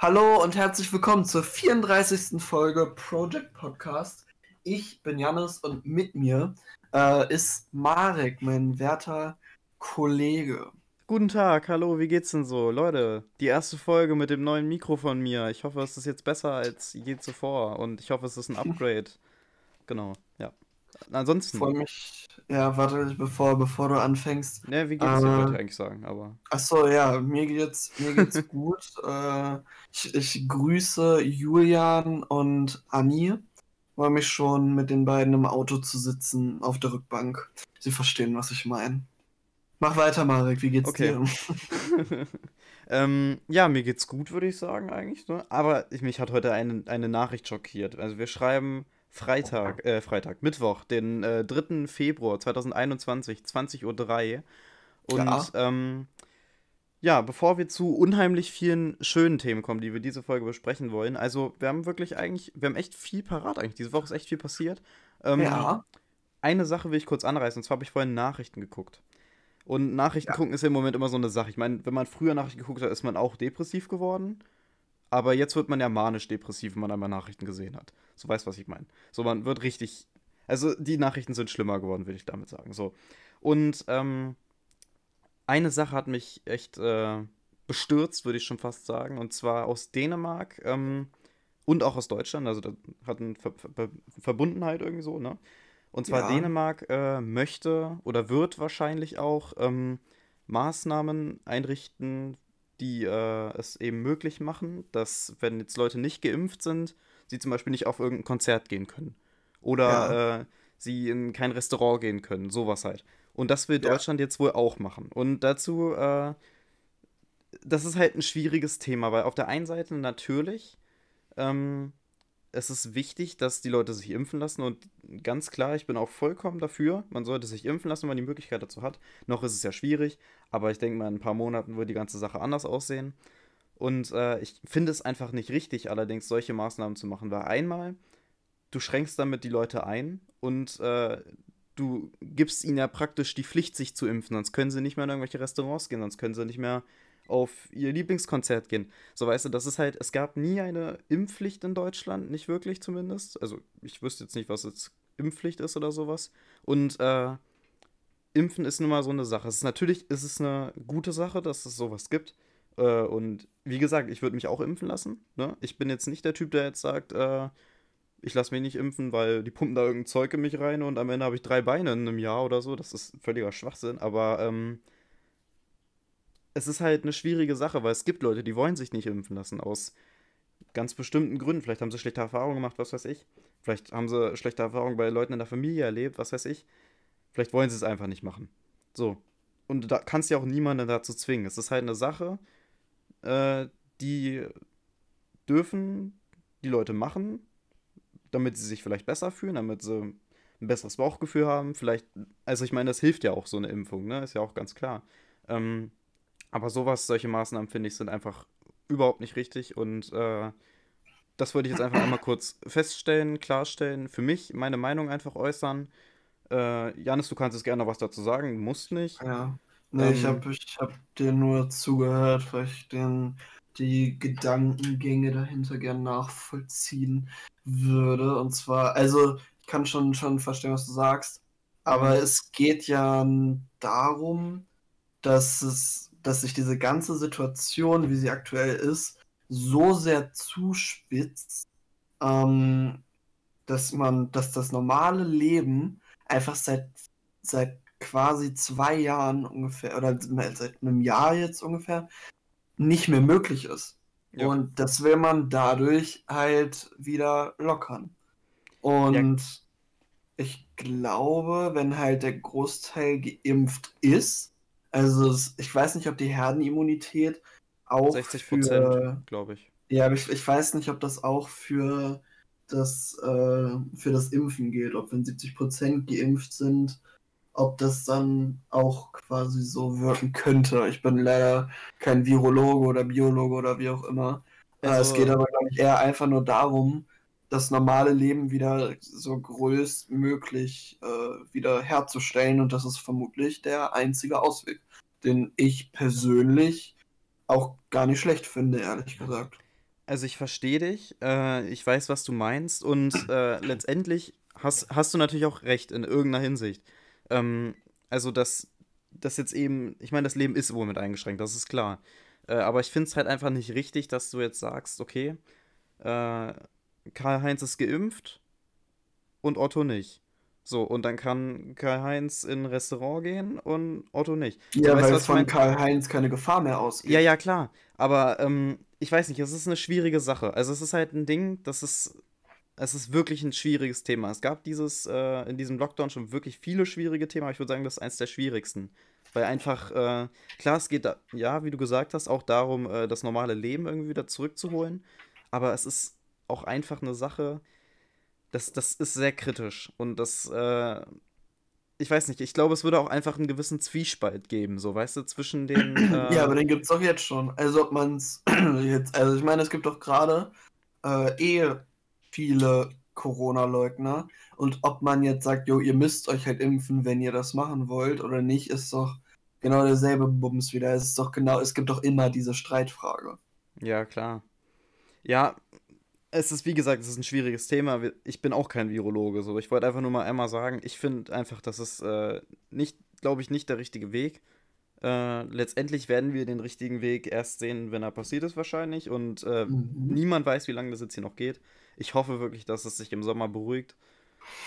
Hallo und herzlich willkommen zur 34. Folge Project Podcast. Ich bin Janis und mit mir äh, ist Marek, mein werter Kollege. Guten Tag, hallo, wie geht's denn so? Leute, die erste Folge mit dem neuen Mikro von mir. Ich hoffe, es ist jetzt besser als je zuvor und ich hoffe, es ist ein Upgrade. Genau. Ansonsten. Freue mich. Ja, warte, bevor, bevor du anfängst. Ja, wie geht's dir, Äh, wollte ich eigentlich sagen, aber. Achso, ja, mir geht's, mir geht's gut. Äh, ich, ich grüße Julian und Anni. Freue mich schon, mit den beiden im Auto zu sitzen, auf der Rückbank. Sie verstehen, was ich meine. Mach weiter, Marek, wie geht's Okay. dir? ähm, ja, mir geht's gut, würde ich sagen, eigentlich. Ne? Aber ich, mich hat heute eine, eine Nachricht schockiert. Also wir schreiben Freitag, äh, Freitag, Mittwoch, den äh, 3. Februar 2021, 20.03 Uhr. Und Ja. ähm, ja, bevor wir zu unheimlich vielen schönen Themen kommen, die wir diese Folge besprechen wollen, also wir haben wirklich eigentlich, wir haben echt viel parat eigentlich. Diese Woche ist echt viel passiert. Ähm, Ja, eine Sache will ich kurz anreißen, und zwar habe ich vorhin Nachrichten geguckt. Und Nachrichten Ja. gucken ist ja im Moment immer so eine Sache. Ich meine, wenn man früher Nachrichten geguckt hat, ist man auch depressiv geworden. Aber jetzt wird man ja manisch-depressiv, wenn man einmal Nachrichten gesehen hat. So weißt was ich meine. So, man wird richtig. Also, die Nachrichten sind schlimmer geworden, würde ich damit sagen. So. Und ähm, eine Sache hat mich echt äh, bestürzt, würde ich schon fast sagen. Und zwar aus Dänemark ähm, und auch aus Deutschland. Also, da hat eine Ver Ver Verbundenheit irgendwie so, ne? Und zwar ja, Dänemark äh, möchte oder wird wahrscheinlich auch ähm, Maßnahmen einrichten, die äh, es eben möglich machen, dass, wenn jetzt Leute nicht geimpft sind, sie zum Beispiel nicht auf irgendein Konzert gehen können. ja, Oder äh, sie in kein Restaurant gehen können, sowas halt. Und das will ja, Deutschland jetzt wohl auch machen. Und dazu, äh, das ist halt ein schwieriges Thema, weil auf der einen Seite natürlich ähm, es ist wichtig, dass die Leute sich impfen lassen und ganz klar, ich bin auch vollkommen dafür, man sollte sich impfen lassen, wenn man die Möglichkeit dazu hat. Noch ist es ja schwierig, aber ich denke mal, in ein paar Monaten wird die ganze Sache anders aussehen. Und äh, ich finde es einfach nicht richtig, allerdings solche Maßnahmen zu machen, weil einmal, du schränkst damit die Leute ein und äh, du gibst ihnen ja praktisch die Pflicht, sich zu impfen, sonst können sie nicht mehr in irgendwelche Restaurants gehen, sonst können sie nicht mehr auf ihr Lieblingskonzert gehen. So weißt du, das ist halt, es gab nie eine Impfpflicht in Deutschland, nicht wirklich zumindest. Also ich wüsste jetzt nicht, was jetzt Impfpflicht ist oder sowas. Und äh, Impfen ist nun mal so eine Sache. Es ist natürlich ist es eine gute Sache, dass es sowas gibt. Äh, und wie gesagt, ich würde mich auch impfen lassen. Ne? Ich bin jetzt nicht der Typ, der jetzt sagt, äh, ich lasse mich nicht impfen, weil die pumpen da irgendein Zeug in mich rein und am Ende habe ich drei Beine in einem Jahr oder so. Das ist völliger Schwachsinn. Aber ähm, es ist halt eine schwierige Sache, weil es gibt Leute, die wollen sich nicht impfen lassen aus ganz bestimmten Gründen. Vielleicht haben sie schlechte Erfahrungen gemacht, was weiß ich. Vielleicht haben sie schlechte Erfahrungen bei Leuten in der Familie erlebt, was weiß ich. Vielleicht wollen sie es einfach nicht machen. So. Und da kannst ja auch niemanden dazu zwingen. Es ist halt eine Sache, äh, die dürfen die Leute machen, damit sie sich vielleicht besser fühlen, damit sie ein besseres Bauchgefühl haben. Vielleicht, also ich meine, das hilft ja auch so eine Impfung, ne? Ist ja auch ganz klar. Ähm, aber sowas, solche Maßnahmen, finde ich, sind einfach überhaupt nicht richtig und äh, das wollte ich jetzt einfach einmal kurz feststellen, klarstellen, für mich meine Meinung einfach äußern. Äh, Janis, du kannst jetzt gerne noch was dazu sagen, musst nicht. ja. Nee, ich Ähm, habe ich hab dir nur zugehört, weil ich den, die Gedankengänge dahinter gern nachvollziehen würde. Und zwar, also ich kann schon, schon verstehen, was du sagst, aber mhm, es geht ja darum, dass es, dass sich diese ganze Situation, wie sie aktuell ist, so sehr zuspitzt, ähm, dass man, dass das normale Leben einfach seit, seit quasi zwei Jahren ungefähr, oder seit einem Jahr jetzt ungefähr, nicht mehr möglich ist. ja. Und das will man dadurch halt wieder lockern. Ja, Und ich glaube, wenn halt der Großteil geimpft ist, also es, ich weiß nicht, ob die Herdenimmunität auch 60 Prozent, für, glaube ich. ja, ich, ich weiß nicht, ob das auch für das, äh, für das Impfen gilt, ob wenn 70% geimpft sind, ob das dann auch quasi so wirken könnte. Ich bin leider kein Virologe oder Biologe oder wie auch immer. Äh, es geht Also, aber, glaube ich, eher einfach nur darum, das normale Leben wieder so größtmöglich äh, wieder herzustellen. Und das ist vermutlich der einzige Ausweg, den ich persönlich auch gar nicht schlecht finde, ehrlich gesagt. Also ich verstehe dich, äh, ich weiß, was du meinst und äh, letztendlich hast, hast du natürlich auch recht in irgendeiner Hinsicht. Ähm, also dass das jetzt eben, ich meine, das Leben ist wohl mit eingeschränkt, das ist klar. Äh, aber ich finde es halt einfach nicht richtig, dass du jetzt sagst, okay, äh, Karl-Heinz ist geimpft und Otto nicht. So, und dann kann Karl-Heinz in ein Restaurant gehen und Otto nicht. Ja, weißt weil was von? Karl-Heinz keine Gefahr mehr Ja, ausgeht. ja, klar. Aber ähm, ich weiß nicht, es ist eine schwierige Sache. Also es ist halt ein Ding, das ist, es ist wirklich ein schwieriges Thema. Es gab dieses, äh, in diesem Lockdown schon wirklich viele schwierige Themen, aber ich würde sagen, das ist eins der schwierigsten. Weil einfach, äh, klar, es geht da, ja, wie du gesagt hast, auch darum, äh, das normale Leben irgendwie wieder zurückzuholen. Aber es ist auch einfach eine Sache, das, das ist sehr kritisch. Und das, äh, ich weiß nicht, ich glaube, es würde auch einfach einen gewissen Zwiespalt geben, so, weißt du, zwischen den, Ja, äh, aber den gibt es doch jetzt schon. Also ob man es jetzt, also ich meine, es gibt doch gerade äh, eh viele Corona-Leugner. Und ob man jetzt sagt, jo, ihr müsst euch halt impfen, wenn ihr das machen wollt oder nicht, ist doch genau derselbe Bums wieder. Es ist doch genau, es gibt doch immer diese Streitfrage. ja, klar. Ja, es ist, wie gesagt, es ist ein schwieriges Thema. Ich bin auch kein Virologe, so. Ich wollte einfach nur mal einmal sagen, ich finde einfach, das ist äh, nicht, glaube ich, nicht der richtige Weg. Äh, letztendlich werden wir den richtigen Weg erst sehen, wenn er passiert ist, wahrscheinlich. Und äh, Mhm. niemand weiß, wie lange das jetzt hier noch geht. Ich hoffe wirklich, dass es sich im Sommer beruhigt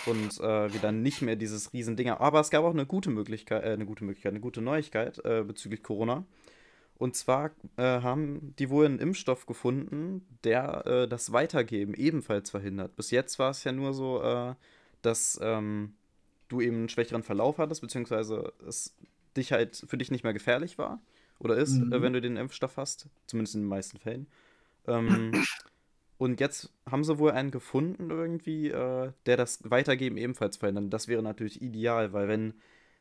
und äh, wir dann nicht mehr dieses Riesending haben. Aber es gab auch eine gute Möglichkeit, äh, eine gute Möglichkeit, eine gute Neuigkeit äh, bezüglich Corona. Und zwar äh, haben die wohl einen Impfstoff gefunden, der äh, das Weitergeben ebenfalls verhindert. Bis jetzt war es ja nur so, äh, dass ähm, du eben einen schwächeren Verlauf hattest, beziehungsweise es dich halt für dich nicht mehr gefährlich war oder ist, äh, wenn Mhm. du den Impfstoff hast, zumindest in den meisten Fällen. Ähm, und jetzt haben sie wohl einen gefunden irgendwie, äh, der das Weitergeben ebenfalls verhindert. Das wäre natürlich ideal, weil wenn,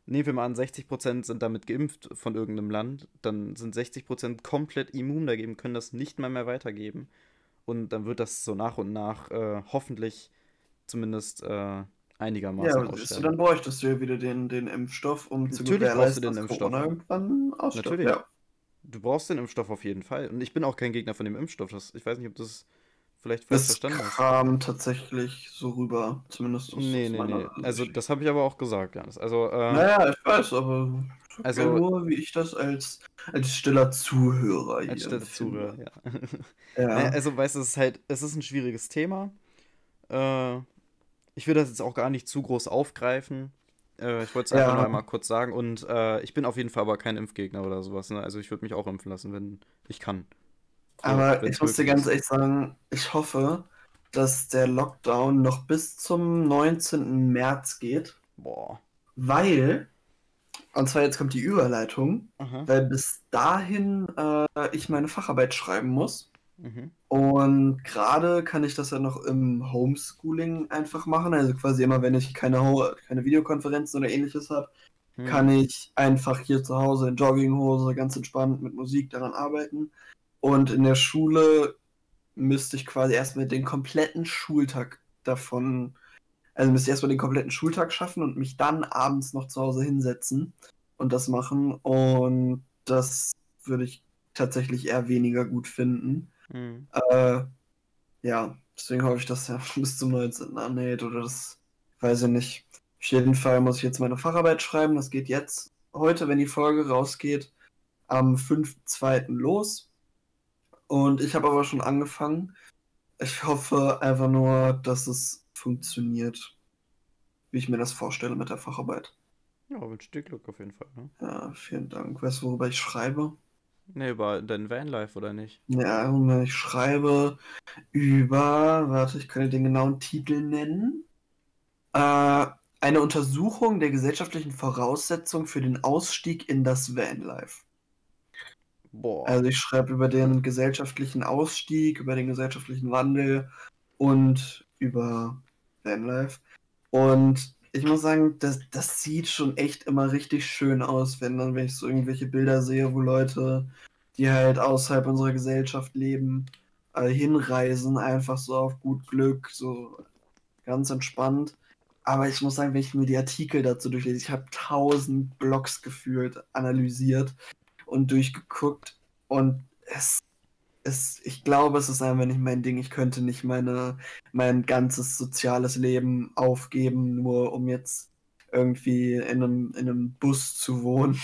nehmen wir mal an, 60% sind damit geimpft von irgendeinem Land, dann sind 60% komplett immun dagegen, können das nicht mal mehr weitergeben. Und dann wird das so nach und nach äh, hoffentlich zumindest äh, Ja, einigermaßen aber siehst du, dann bräuchtest du ja wieder den, den Impfstoff, um zu Natürlich du gewährleisten, den dass Impfstoff. Corona irgendwann ausstirbt. Natürlich. Ja. Du brauchst den Impfstoff auf jeden Fall. Und ich bin auch kein Gegner von dem Impfstoff. Das, ich weiß nicht, ob du das vielleicht falsch Das verstanden hast. kam tatsächlich so rüber, zumindest aus, Nee, nee, nee. Also, das habe ich aber auch gesagt, Janis. Also, äh, Naja, ich weiß, aber ich sag ja also, nur, wie ich das als, als stiller Zuhörer als hier Stelle Zuhörer, empfinde. ja. Naja, Ja. also, weißt du, es ist halt, es ist ein schwieriges Thema. Äh, ich will das jetzt auch gar nicht zu groß aufgreifen. Äh, ich wollte es einfach nur Ja. einmal kurz sagen. Und äh, ich bin auf jeden Fall aber kein Impfgegner oder sowas. Ne? Also, ich würde mich auch impfen lassen, wenn ich kann. Aber wenn ich muss dir ganz ehrlich sagen, ich hoffe, dass der Lockdown noch bis zum 19. März geht, Boah. weil, und zwar jetzt kommt die Überleitung, Aha. weil bis dahin äh, ich meine Facharbeit schreiben muss. Mhm. Und gerade kann ich das ja noch im Homeschooling einfach machen. Also quasi immer, wenn ich keine, keine Videokonferenzen oder ähnliches habe, Hm. kann ich einfach hier zu Hause in Jogginghose ganz entspannt mit Musik daran arbeiten. Und in der Schule müsste ich quasi erstmal den kompletten Schultag davon, also müsste ich erstmal den kompletten Schultag schaffen und mich dann abends noch zu Hause hinsetzen und das machen. Und das würde ich tatsächlich eher weniger gut finden. Hm. Äh, ja, deswegen hoffe ich, dass er bis zum 19. anhält oder das weiß ich nicht. Auf jeden Fall muss ich jetzt meine Facharbeit schreiben. Das geht jetzt heute, wenn die Folge rausgeht, am 5.2. los. Und ich habe aber schon angefangen. Ich hoffe einfach nur, dass es funktioniert, wie ich mir das vorstelle mit der Facharbeit. Ja, wünsche dir Glück auf jeden Fall. Ne? Ja, vielen Dank. Weißt du, worüber ich schreibe? Ne, über dein Vanlife oder nicht? Ja, ich schreibe über, warte, ich kann dir den genauen Titel nennen. Äh, eine Untersuchung der gesellschaftlichen Voraussetzungen für den Ausstieg in das Vanlife. Boah. Also ich schreibe über den gesellschaftlichen Ausstieg, über den gesellschaftlichen Wandel und über Vanlife. Und ich muss sagen, das, das sieht schon echt immer richtig schön aus, wenn dann, wenn ich so irgendwelche Bilder sehe, wo Leute, die halt außerhalb unserer Gesellschaft leben, äh, hinreisen, einfach so auf gut Glück, so ganz entspannt. Aber ich muss sagen, wenn ich mir die Artikel dazu durchlese, ich habe tausend Blogs gefühlt analysiert und durchgeguckt und es es, ich glaube, es ist einfach nicht mein Ding. Ich könnte nicht meine, mein ganzes soziales Leben aufgeben, nur um jetzt irgendwie in einem, in einem Bus zu wohnen.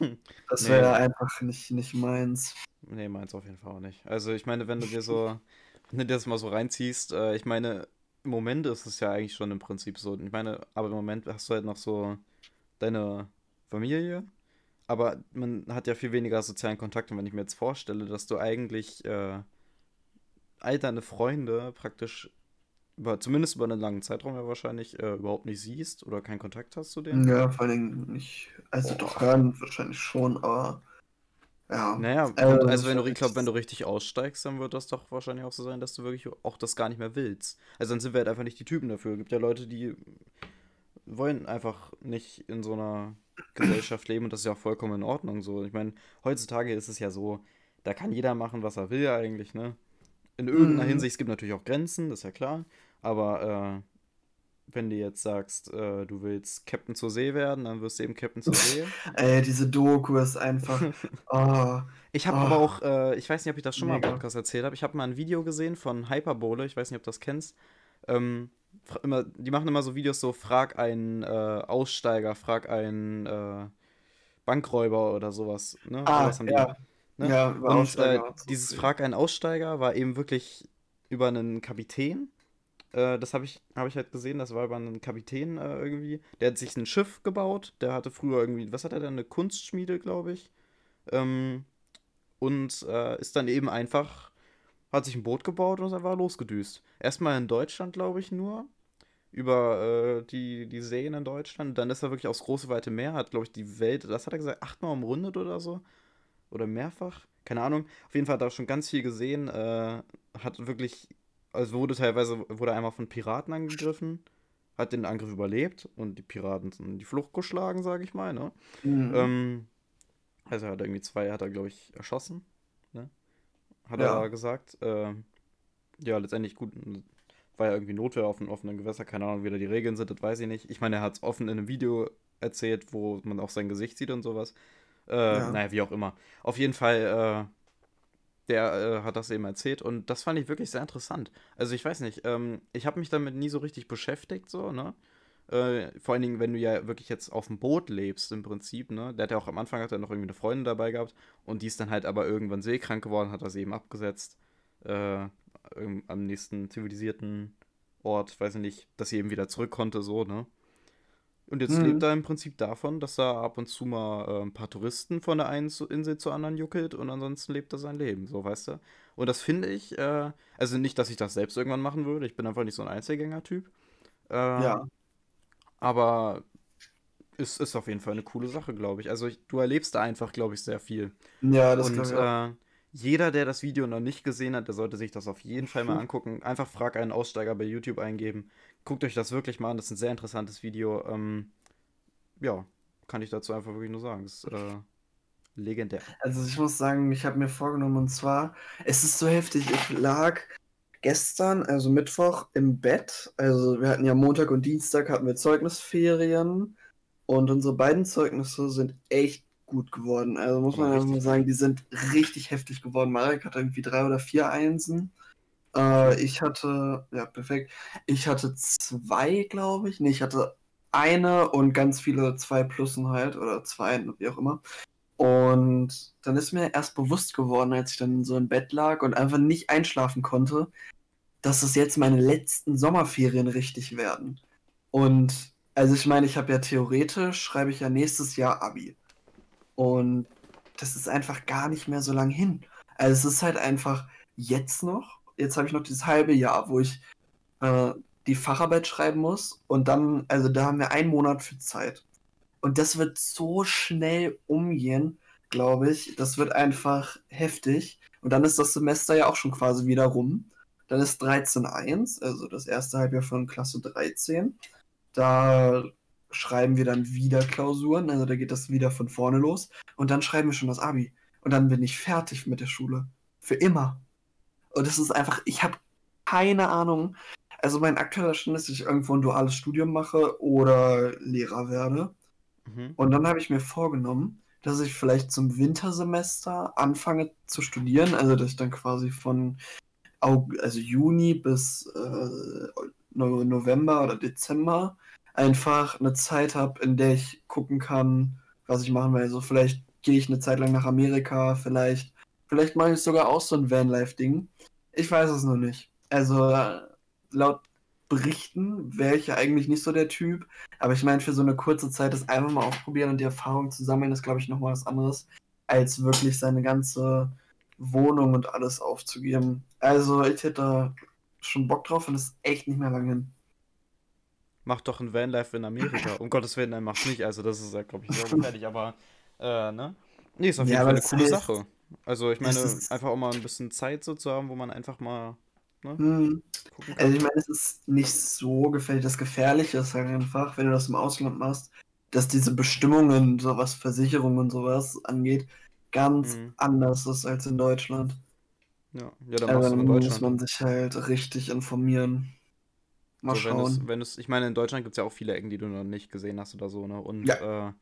Das Nee. wäre einfach nicht, nicht meins. Nee, meins auf jeden Fall auch nicht. Also ich meine, wenn du dir so, wenn du dir das mal so reinziehst, äh, ich meine, im Moment ist es ja eigentlich schon im Prinzip so. Ich meine, aber im Moment hast du halt noch so deine Familie, aber man hat ja viel weniger sozialen Kontakt. Und wenn ich mir jetzt vorstelle, dass du eigentlich äh, all deine Freunde praktisch über, zumindest über einen langen Zeitraum ja wahrscheinlich äh, überhaupt nicht siehst oder keinen Kontakt hast zu denen. Ja, vor allen Dingen nicht. Also doch hören wahrscheinlich schon, aber ja. Naja, Äh, und das also wenn du, ich glaube, wenn du richtig aussteigst, dann wird das doch wahrscheinlich auch so sein, dass du wirklich auch das gar nicht mehr willst. Also dann sind wir halt einfach nicht die Typen dafür. Es gibt ja Leute, die wollen einfach nicht in so einer Gesellschaft leben und das ist ja auch vollkommen in Ordnung so. Ich meine, heutzutage ist es ja so, da kann jeder machen, was er will eigentlich, ne? In irgendeiner Mhm. Hinsicht, es gibt natürlich auch Grenzen, das ist ja klar, aber äh, wenn du jetzt sagst, äh, du willst Captain zur See werden, dann wirst du eben Captain zur See. Ey, diese Doku ist einfach. Oh, Ich habe Oh. aber auch, äh, ich weiß nicht, ob ich das schon mal im Mega. Podcast erzählt habe, ich habe mal ein Video gesehen von Hyperbole, ich weiß nicht, ob du das kennst. Ähm, immer, die machen immer so Videos so, frag einen äh, Aussteiger, frag einen äh, Bankräuber oder sowas. Ne? ah, sowas haben die. ja. ne? Ja, Und äh, dieses. Frag einen Aussteiger war eben wirklich über einen Kapitän. Äh, das habe ich, hab ich halt gesehen, das war über einen Kapitän äh, irgendwie. Der hat sich ein Schiff gebaut. Der hatte früher irgendwie, was hat er denn, eine Kunstschmiede, glaube ich. Ähm, und äh, ist dann eben einfach, hat sich ein Boot gebaut und ist einfach losgedüst. Erstmal in Deutschland, glaube ich, nur. Über äh, die, die Seen in Deutschland. Dann ist er wirklich aufs große weite Meer, hat, glaube ich, die Welt, das hat er gesagt, achtmal umrundet oder so. Oder mehrfach. Keine Ahnung. Auf jeden Fall hat er schon ganz viel gesehen. Äh, hat wirklich, also wurde teilweise, wurde einmal von Piraten angegriffen. Hat den Angriff überlebt und die Piraten sind in die Flucht geschlagen, sage ich mal, ne? Mhm. Ähm, also er hat irgendwie zwei, hat er, glaube ich, erschossen. Hat Ja. er gesagt. Ähm, ja, letztendlich gut. War ja irgendwie Notwehr auf einem offenen Gewässer. Keine Ahnung, wie da die Regeln sind, das weiß ich nicht. Ich meine, er hat es offen in einem Video erzählt, wo man auch sein Gesicht sieht und sowas. Äh, Ja. Naja, wie auch immer. Auf jeden Fall, äh, der äh, hat das eben erzählt und das fand ich wirklich sehr interessant. Also ich weiß nicht, ähm, ich habe mich damit nie so richtig beschäftigt, so, ne? Äh, vor allen Dingen, wenn du ja wirklich jetzt auf dem Boot lebst, im Prinzip, ne? Der hat ja auch am Anfang hat er noch irgendwie eine Freundin dabei gehabt und die ist dann halt aber irgendwann seekrank geworden, hat das eben abgesetzt. Äh, am nächsten zivilisierten Ort, weiß ich nicht, dass sie eben wieder zurück konnte, so, ne? Und jetzt Mhm. lebt er im Prinzip davon, dass er ab und zu mal äh, ein paar Touristen von der einen Insel zur anderen juckelt und ansonsten lebt er sein Leben, so weißt du. Und das finde ich, äh, also nicht, dass ich das selbst irgendwann machen würde, ich bin einfach nicht so ein Einzelgänger-Typ. Äh, Ja. Aber es ist auf jeden Fall eine coole Sache, glaube ich. Also ich, du erlebst da einfach, glaube ich, sehr viel. Ja, das Und ich auch. äh, jeder, der das Video noch nicht gesehen hat, der sollte sich das auf jeden Fall mal angucken. Einfach frag einen Aussteiger bei YouTube eingeben. Guckt euch das wirklich mal an. Das ist ein sehr interessantes Video. Ähm, ja, kann ich dazu einfach wirklich nur sagen. Das ist äh, legendär. Also ich muss sagen, ich habe mir vorgenommen, und zwar, es ist so heftig, ich lag gestern, also Mittwoch, im Bett. Also wir hatten ja Montag und Dienstag hatten wir Zeugnisferien und unsere beiden Zeugnisse sind echt gut geworden. Also muss man Aber einfach mal sagen, die sind richtig heftig geworden. Marek hat irgendwie drei oder vier Einsen. Äh, ich hatte, ja, perfekt. Ich hatte zwei, glaube ich. Nee, ich hatte eine und ganz viele zwei Plussen halt oder zwei, wie auch immer. Und dann ist mir erst bewusst geworden, als ich dann so im Bett lag und einfach nicht einschlafen konnte, dass es jetzt meine letzten Sommerferien richtig werden. Und also ich meine, ich habe ja theoretisch, schreibe ich ja nächstes Jahr Abi. Und das ist einfach gar nicht mehr so lang hin. Also es ist halt einfach jetzt noch, jetzt habe ich noch dieses halbe Jahr, wo ich äh, die Facharbeit schreiben muss und dann, also da haben wir einen Monat für Zeit. Und das wird so schnell umgehen, glaube ich. Das wird einfach heftig. Und dann ist das Semester ja auch schon quasi wieder rum. Dann ist 13.1, also das erste Halbjahr von Klasse 13. Da schreiben wir dann wieder Klausuren, also da geht das wieder von vorne los. Und dann schreiben wir schon das Abi. Und dann bin ich fertig mit der Schule. Für immer. Und das ist einfach, ich habe keine Ahnung. Also mein aktueller Stand ist, dass ich irgendwo ein duales Studium mache oder Lehrer werde. Mhm. Und dann habe ich mir vorgenommen, dass ich vielleicht zum Wintersemester anfange zu studieren, also dass ich dann quasi von also Juni bis äh, November oder Dezember einfach eine Zeit habe, in der ich gucken kann, was ich machen will. Also vielleicht gehe ich eine Zeit lang nach Amerika, vielleicht, vielleicht mache ich sogar auch so ein Vanlife-Ding. Ich weiß es noch nicht. Also laut Berichten wäre ich ja eigentlich nicht so der Typ, aber ich meine, für so eine kurze Zeit das einfach mal ausprobieren und die Erfahrung zu sammeln, ist, glaube ich, nochmal was anderes, als wirklich seine ganze Wohnung und alles aufzugeben. Also ich hätte schon Bock drauf und es ist echt nicht mehr lange hin. Mach doch ein Vanlife in Amerika. Um Gottes Willen, nein, mach's nicht. Also das ist ja, glaube ich, so gefährlich, aber äh, ne? Nee, ist auf jeden ja, Fall eine coole heißt, Sache. Also ich meine, einfach auch mal ein bisschen Zeit so zu haben, wo man einfach mal Ne? Hm. Also ich meine, es ist nicht so gefährlich. Das Gefährliche ist halt einfach, wenn du das im Ausland machst, dass diese Bestimmungen, so was Versicherungen und sowas angeht, ganz mhm. anders ist als in Deutschland. Ja, ja dann also, muss man sich halt richtig informieren. Mal so, schauen. Wenn es, ich meine, in Deutschland gibt es ja auch viele Ecken, die du noch nicht gesehen hast oder so, ne? Und ja. äh,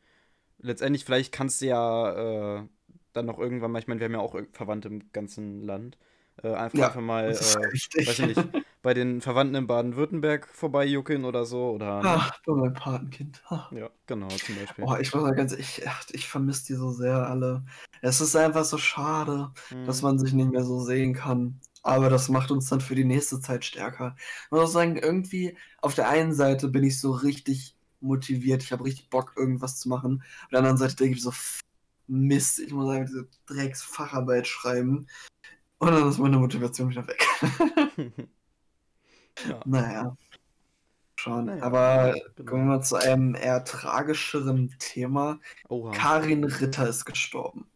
letztendlich, vielleicht kannst du ja äh, dann noch irgendwann mal, ich meine, wir haben ja auch Verwandte im ganzen Land. Äh, einfach, ja, einfach mal, äh, weiß ich nicht, bei den Verwandten in Baden-Württemberg vorbeijuckeln oder so. Oder, ne? Ach, bei meinem Patenkind. Ach. Ja, genau, zum Beispiel. Oh, ich muss mal ganz, ich, ich vermisse die so sehr alle. Es ist einfach so schade, hm. dass man sich nicht mehr so sehen kann. Aber das macht uns dann für die nächste Zeit stärker. Ich muss auch sagen, irgendwie auf der einen Seite bin ich so richtig motiviert. Ich habe richtig Bock, irgendwas zu machen. Auf der anderen Seite denke ich so, Mist, ich muss einfach diese Drecksfacharbeit schreiben. Und dann ist meine Motivation wieder weg. ja. Naja. Schon. Naja, Aber genau. kommen wir zu einem eher tragischeren Thema. Oha. Karin Ritter ist gestorben.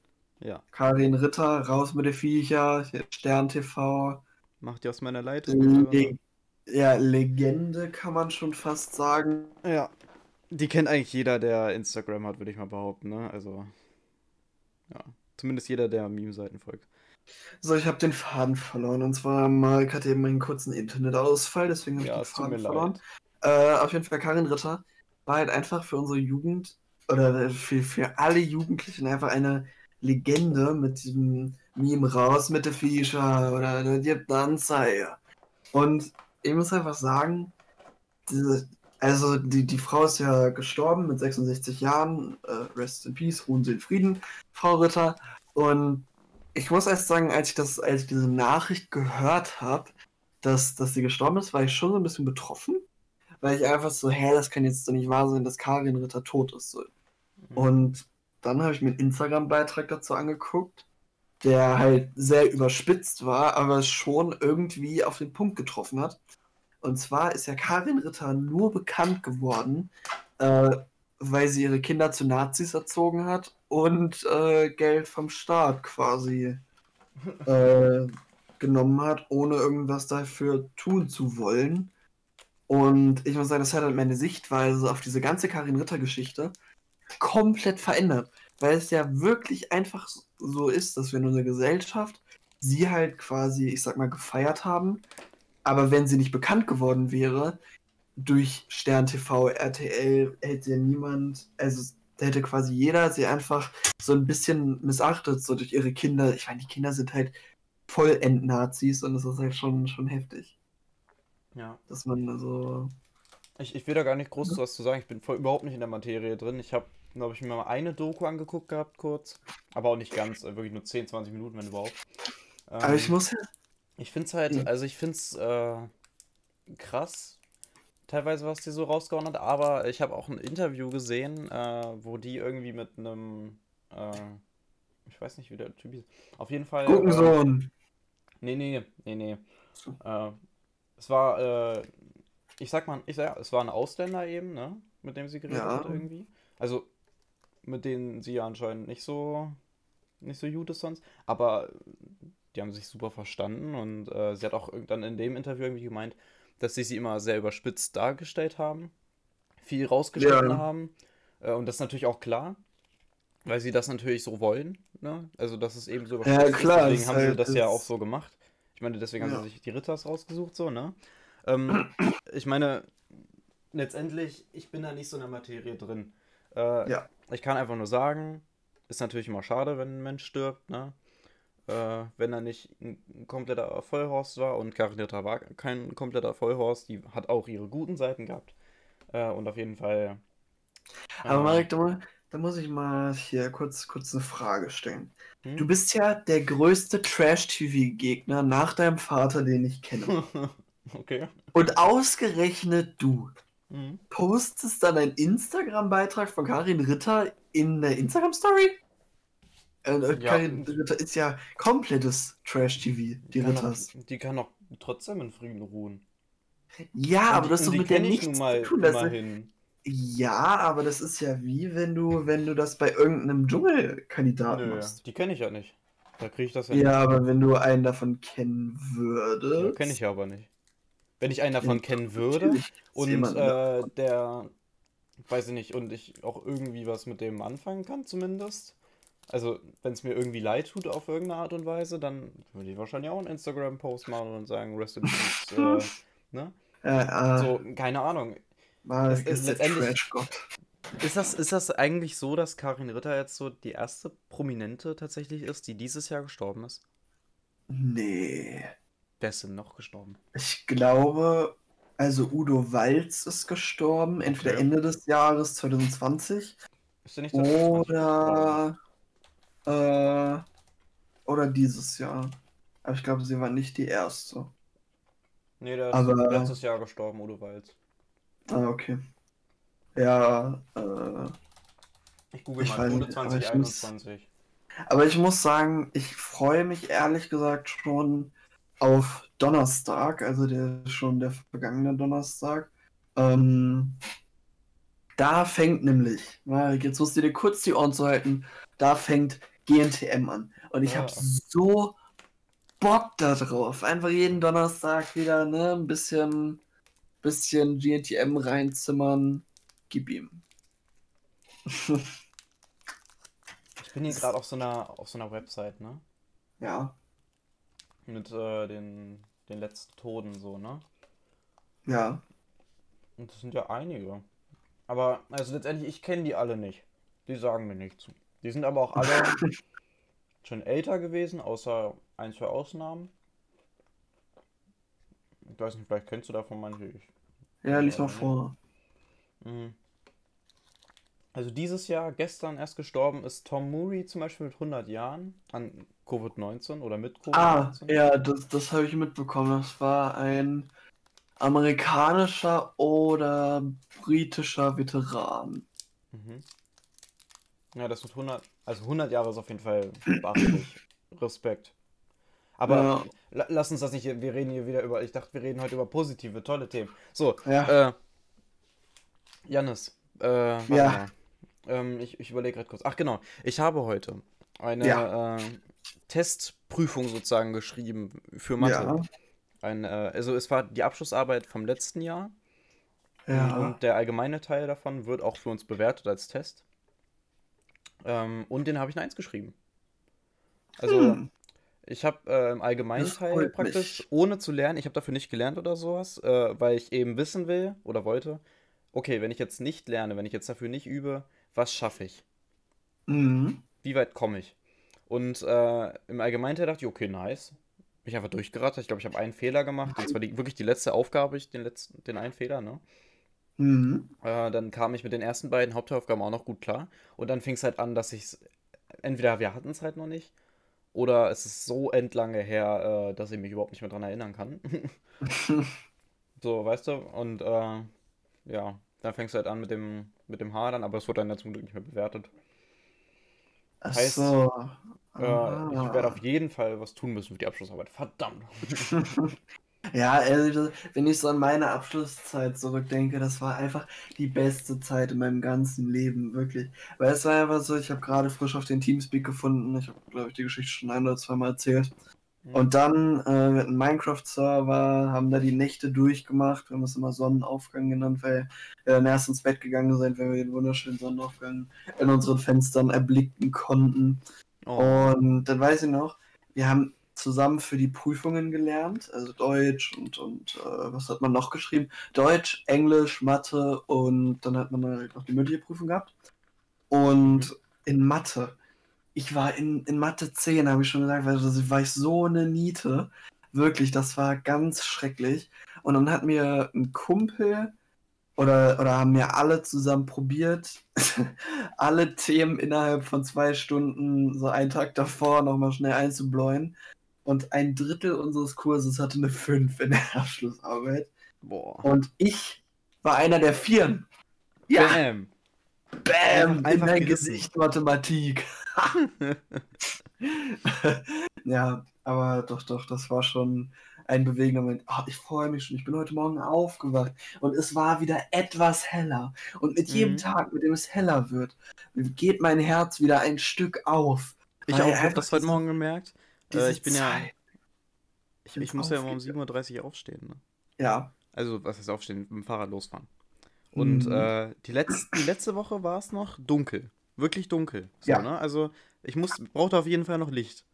Ja. Karin Ritter, raus mit den Viecher, Stern TV. Macht die aus meiner Leitung. Le ja, Legende kann man schon fast sagen. Ja. Die kennt eigentlich jeder, der Instagram hat, würde ich mal behaupten, ne? Also. Ja. Zumindest jeder, der Meme-Seiten folgt. So, ich habe den Faden verloren. Und zwar, Mark hatte eben einen kurzen Internetausfall, deswegen habe ja, ich den Faden verloren. Äh, auf jeden Fall, Karin Ritter war halt einfach für unsere Jugend oder für, für alle Jugendlichen einfach eine Legende mit diesem Meme raus mit der Fischer oder der Anzeige. Und ich muss einfach sagen, diese, also die, die Frau ist ja gestorben mit 66 Jahren, äh, Rest in Peace, ruhen Sie in Frieden, Frau Ritter. Und ich muss erst sagen, als ich das, als ich diese Nachricht gehört habe, dass, dass sie gestorben ist, war ich schon so ein bisschen betroffen. Weil ich einfach so, hä, das kann jetzt doch nicht wahr sein, dass Karin Ritter tot ist. So. Mhm. Und dann habe ich mir einen Instagram-Beitrag dazu angeguckt, der halt sehr überspitzt war, aber schon irgendwie auf den Punkt getroffen hat. Und zwar ist ja Karin Ritter nur bekannt geworden, äh, weil sie ihre Kinder zu Nazis erzogen hat und äh, Geld vom Staat quasi äh, genommen hat, ohne irgendwas dafür tun zu wollen. Und ich muss sagen, das hat halt meine Sichtweise auf diese ganze Karin Ritter-Geschichte komplett verändert. Weil es ja wirklich einfach so ist, dass wir in unserer Gesellschaft sie halt quasi, ich sag mal, gefeiert haben. Aber wenn sie nicht bekannt geworden wäre, durch Stern TV, RTL hätte niemand, also da hätte quasi jeder sie einfach so ein bisschen missachtet, so durch ihre Kinder. Ich meine, die Kinder sind halt voll Endnazis und das ist halt schon, schon heftig. Ja. Dass man also. Ich, ich will da gar nicht groß ja. was zu sagen. Ich bin voll überhaupt nicht in der Materie drin. Ich habe, glaube ich, mir mal eine Doku angeguckt gehabt, kurz. Aber auch nicht ganz. Äh, wirklich nur 10, 20 Minuten, wenn überhaupt. Ähm, Aber ich muss ja. Ich finde es halt, also ich finde es äh, krass, teilweise, was die so rausgehauen hat, aber ich habe auch ein Interview gesehen, äh, wo die irgendwie mit einem, äh, ich weiß nicht, wie der Typ ist. Auf jeden Fall. Gurkensohn. Äh, nee, nee, nee, nee. Äh, es war, äh, ich sag mal, ich sag, es war ein Ausländer eben, ne? Mit dem sie geredet ja. hat irgendwie. Also, mit denen sie anscheinend nicht so, nicht so gut ist sonst. Aber die haben sich super verstanden und äh, sie hat auch dann in dem Interview irgendwie gemeint, dass sie sie immer sehr überspitzt dargestellt haben, viel rausgeschnitten ja. haben. Äh, und das ist natürlich auch klar, weil sie das natürlich so wollen. Ne? Also, dass es eben so überspitzt ja, klar, ist. Deswegen haben sie halt das ja auch so gemacht. Ich meine, deswegen ja. haben sie sich die Ritters rausgesucht, so, ne? Ähm, ich meine, letztendlich, ich bin da nicht so in der Materie drin. Äh, ja. Ich kann einfach nur sagen, ist natürlich immer schade, wenn ein Mensch stirbt, ne? Äh, wenn er nicht ein kompletter Vollhorst war und Karin Ritter war kein kompletter Vollhorst, die hat auch ihre guten Seiten gehabt. Äh, und auf jeden Fall. Aber äh, Marek, da, da muss ich mal hier kurz, kurz eine Frage stellen. hm? Du bist ja der größte Trash-TV-Gegner nach deinem Vater, den ich kenne. okay. Und ausgerechnet du Mhm. postest dann einen Instagram-Beitrag von Karin Ritter in der Instagram-Story? Äh, äh, Ja. Ritter ist ja komplettes Trash-TV, die Ritters. auch, die kann doch trotzdem in Frieden ruhen. Ja, Und aber die- das ist doch mit der nichts mal zu tun. Immerhin. ja, aber das ist ja wie, wenn du, wenn du das bei irgendeinem Dschungelkandidaten Nö, machst. die kenne ich ja nicht. Da kriege ich das ja, Ja, aber wenn du einen davon kennen nicht. würdest. kenne ich ja aber nicht. Wenn ich einen davon Ja, kennen würde und äh, der, weiß ich nicht, und ich auch irgendwie was mit dem anfangen kann zumindest, also wenn es mir irgendwie leid tut auf irgendeine Art und Weise, dann würde ich wahrscheinlich auch einen Instagram-Post machen und sagen, Rest in Peace, äh, ne? Äh, äh, So, keine Ahnung. Es ist letztendlich-. Ist das, ist das eigentlich so, dass Karin Ritter jetzt so die erste Prominente tatsächlich ist, die dieses Jahr gestorben ist? Nee. Wer ist denn noch gestorben? Ich glaube, also Udo Walz ist gestorben, entweder Okay. Ende des Jahres 2020 Ist der nicht der 20 oder äh, oder dieses Jahr. Aber ich glaube, sie war nicht die erste. Nee, der ist Aber- letztes Jahr gestorben, Udo Walz. Ah, okay. Ja, äh, Ich google Ich mal, weiß Udo nicht, aber ich muss- 2021. aber ich muss sagen, ich freue mich ehrlich gesagt schon auf Donnerstag, also der schon der vergangene Donnerstag. Ähm, da fängt nämlich, jetzt musst du dir kurz die Ohren zu halten, da fängt GNTM an. Und ich Ja. habe so Bock da drauf. Einfach jeden Donnerstag wieder, ne, ein bisschen, bisschen GNTM reinzimmern. Gib ihm. Ich bin hier gerade auf so einer auf so einer Website, ne? ja, Mit äh, den, den letzten Toten so, ne? ja. Und das sind ja einige. Aber, also letztendlich, ich kenne die alle nicht. Die sagen mir nichts. Die sind aber auch alle schon älter gewesen, außer ein, zwei Ausnahmen. Ich weiß nicht, vielleicht kennst du davon manche. Ich, Ja, lies mal vor. Mhm. Also dieses Jahr, gestern erst gestorben, ist Tom Murray zum Beispiel mit 100 Jahren an Covid-19 oder mit Ah, Covid-19. ja, das, das habe ich mitbekommen. Das war ein amerikanischer oder britischer Veteran. Mhm. Ja, das mit 100, also 100 Jahre ist auf jeden Fall beachtlich. Respekt. Aber Ja. la lass uns das nicht, wir reden hier wieder über, ich dachte, wir reden heute über positive, tolle Themen. So, Ja. äh, Jannis, äh, Ja. Ähm, ich ich überlege gerade kurz. Ach genau, ich habe heute eine Ja. äh, Testprüfung sozusagen geschrieben für Mathe. Ja. Ein, äh, also es war die Abschlussarbeit vom letzten Jahr Ja. und der allgemeine Teil davon wird auch für uns bewertet als Test. Ähm, und den habe ich eine 1 geschrieben. Also Hm. ich habe äh, im allgemeinen Das Teil praktisch, mich. ohne zu lernen, ich habe dafür nicht gelernt oder sowas, äh, weil ich eben wissen will oder wollte, okay, wenn ich jetzt nicht lerne, wenn ich jetzt dafür nicht übe, was schaffe ich? Mhm. Wie weit komme ich? Und äh, im allgemeinen Teil dachte ich, okay, nice. Bin ich einfach durchgerattert. Ich glaube, ich habe einen Fehler gemacht. Und zwar die, wirklich die letzte Aufgabe, ich den letzten, den einen Fehler, ne? Mhm. Äh, dann kam ich mit den ersten beiden Hauptaufgaben auch noch gut klar. Und dann fing es halt an, dass ich es. Entweder wir hatten es halt noch nicht, oder es ist so endlange her, äh, dass ich mich überhaupt nicht mehr dran erinnern kann. so, weißt du? Und äh, ja, dann fängst du halt an mit dem, mit dem Hadern, aber es wurde dann ja zum Glück nicht mehr bewertet. Ach Heißt, so. Äh, ich werde Ah. auf jeden Fall was tun müssen für die Abschlussarbeit. Verdammt. Ja, also, wenn ich so an meine Abschlusszeit zurückdenke, das war einfach die beste Zeit in meinem ganzen Leben, wirklich. Weil es war einfach so, ich habe gerade frisch auf den Teamspeak gefunden. Ich habe, glaube ich, die Geschichte schon ein oder zweimal erzählt. Und dann äh, mit einem Minecraft-Server haben da die Nächte durchgemacht. Wir haben es immer Sonnenaufgang genannt, weil wir dann erst ins Bett gegangen sind, wenn wir den wunderschönen Sonnenaufgang in unseren Fenstern erblicken konnten. Oh. Und dann weiß ich noch, wir haben zusammen für die Prüfungen gelernt, also Deutsch und, und äh, was hat man noch geschrieben? Deutsch, Englisch, Mathe und dann hat man halt noch die mündliche Prüfung gehabt. Und in Mathe ich war in, in Mathe 10, habe ich schon gesagt, weil das war ich so eine Niete. Wirklich, das war ganz schrecklich. Und dann hat mir ein Kumpel oder, oder haben wir alle zusammen probiert, alle Themen innerhalb von zwei Stunden, so einen Tag davor, nochmal schnell einzubläuen. Und ein Drittel unseres Kurses hatte eine 5 in der Abschlussarbeit. Boah. Und ich war einer der Vieren. Ja. Bam. Bam. Einfach in dein Gesicht Mathematik. ja, aber doch, doch, das war schon ein bewegender Moment. Oh, ich freue mich schon. Ich bin heute Morgen aufgewacht und es war wieder etwas heller. Und mit jedem mhm. Tag, mit dem es heller wird, geht mein Herz wieder ein Stück auf. Ich auch, habe das heute Morgen gemerkt. Äh, ich bin Zeit. ja. Ich, ich muss ja immer um 7.30 Uhr aufstehen. Ne? Ja. Also, was heißt aufstehen? Mit dem Fahrrad losfahren. Und mhm. äh, die, Letz-, die letzte Woche war es noch dunkel. Wirklich dunkel. So, ja. Ne? Also, ich muss, brauchte auf jeden Fall noch Licht.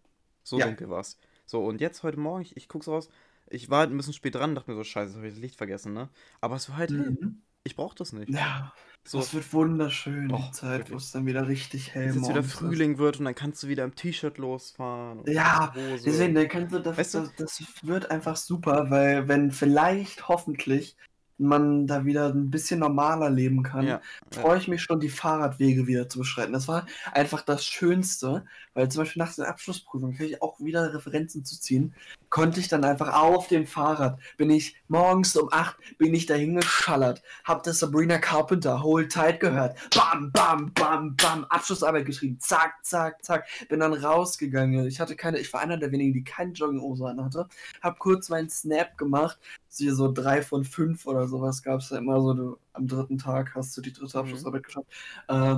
So ja. dunkel war es. So, und jetzt heute Morgen, ich, ich guck's raus, ich war halt ein bisschen spät dran, dachte mir so, scheiße, habe ich das Licht vergessen, ne? Aber es war halt. Mhm. Ich brauch das nicht. Ja. So. Das wird wunderschön, oh, die Zeit, wo es dann wieder richtig hell wird. Jetzt wieder Frühling ist. wird und dann kannst du wieder im T-Shirt losfahren. Ja, deswegen, dann kannst du das, weißt du? das, das wird einfach super, weil wenn vielleicht hoffentlich man da wieder ein bisschen normaler leben kann, ja, freue ich mich schon, die Fahrradwege wieder zu beschreiten. Das war einfach das Schönste, weil zum Beispiel nach der Abschlussprüfung, kriege ich auch wieder Referenzen zu ziehen, konnte ich dann einfach auf dem Fahrrad, bin ich morgens um 8, bin ich dahin geschallert, hab das Sabrina Carpenter Hold Tight gehört, bam, bam, bam, bam, Abschlussarbeit geschrieben, zack, zack, zack, bin dann rausgegangen. Ich hatte keine, ich war einer der wenigen, die keine Jogginghose an hatte, hab kurz meinen Snap gemacht, so drei von fünf oder sowas gab es ja immer so, du, am dritten Tag hast du die dritte mhm. Abschlussarbeit mhm. geschafft. Äh,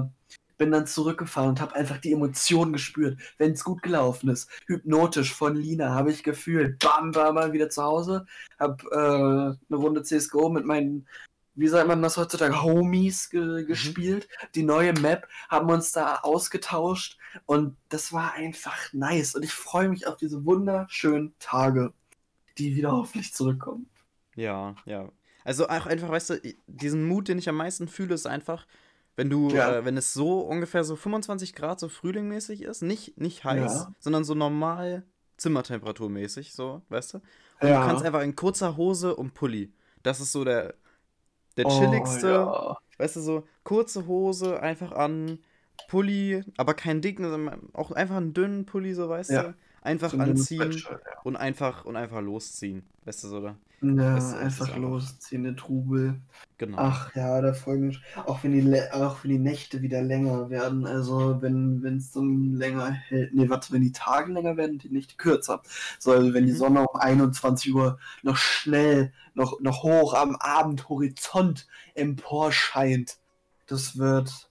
bin dann zurückgefahren und habe einfach die Emotionen gespürt, wenn es gut gelaufen ist. Hypnotisch von Lina habe ich gefühlt. Bam, war mal wieder zu Hause, habe äh, eine Runde CSGO mit meinen, wie sagt man das heutzutage, Homies ge mhm. gespielt. Die neue Map haben uns da ausgetauscht und das war einfach nice. Und ich freue mich auf diese wunderschönen Tage, die wieder hoffentlich zurückkommen. Ja, ja. Also auch einfach, weißt du, diesen Mut, den ich am meisten fühle, ist einfach, wenn du, ja. äh, wenn es so ungefähr so 25 Grad so frühlingmäßig ist, nicht, nicht heiß, ja. sondern so normal Zimmertemperaturmäßig, so, weißt du? Und ja. du kannst einfach in kurzer Hose und Pulli. Das ist so der, der oh, chilligste, weißt du, so kurze Hose einfach an, Pulli, aber keinen dicken, sondern auch einfach einen dünnen Pulli, so weißt du? Einfach so anziehen und einfach und einfach losziehen. Weißt du so, oder? Ja, das, einfach losziehen, der Trubel. Genau. Ach ja, da mich. Auch wenn, die, auch wenn die Nächte wieder länger werden. Also wenn es dann länger hält. Nee, warte, wenn die Tage länger werden, die Nächte kürzer. So, also wenn die mhm. Sonne um 21 Uhr noch schnell, noch, noch hoch am Abendhorizont empor scheint. Das wird,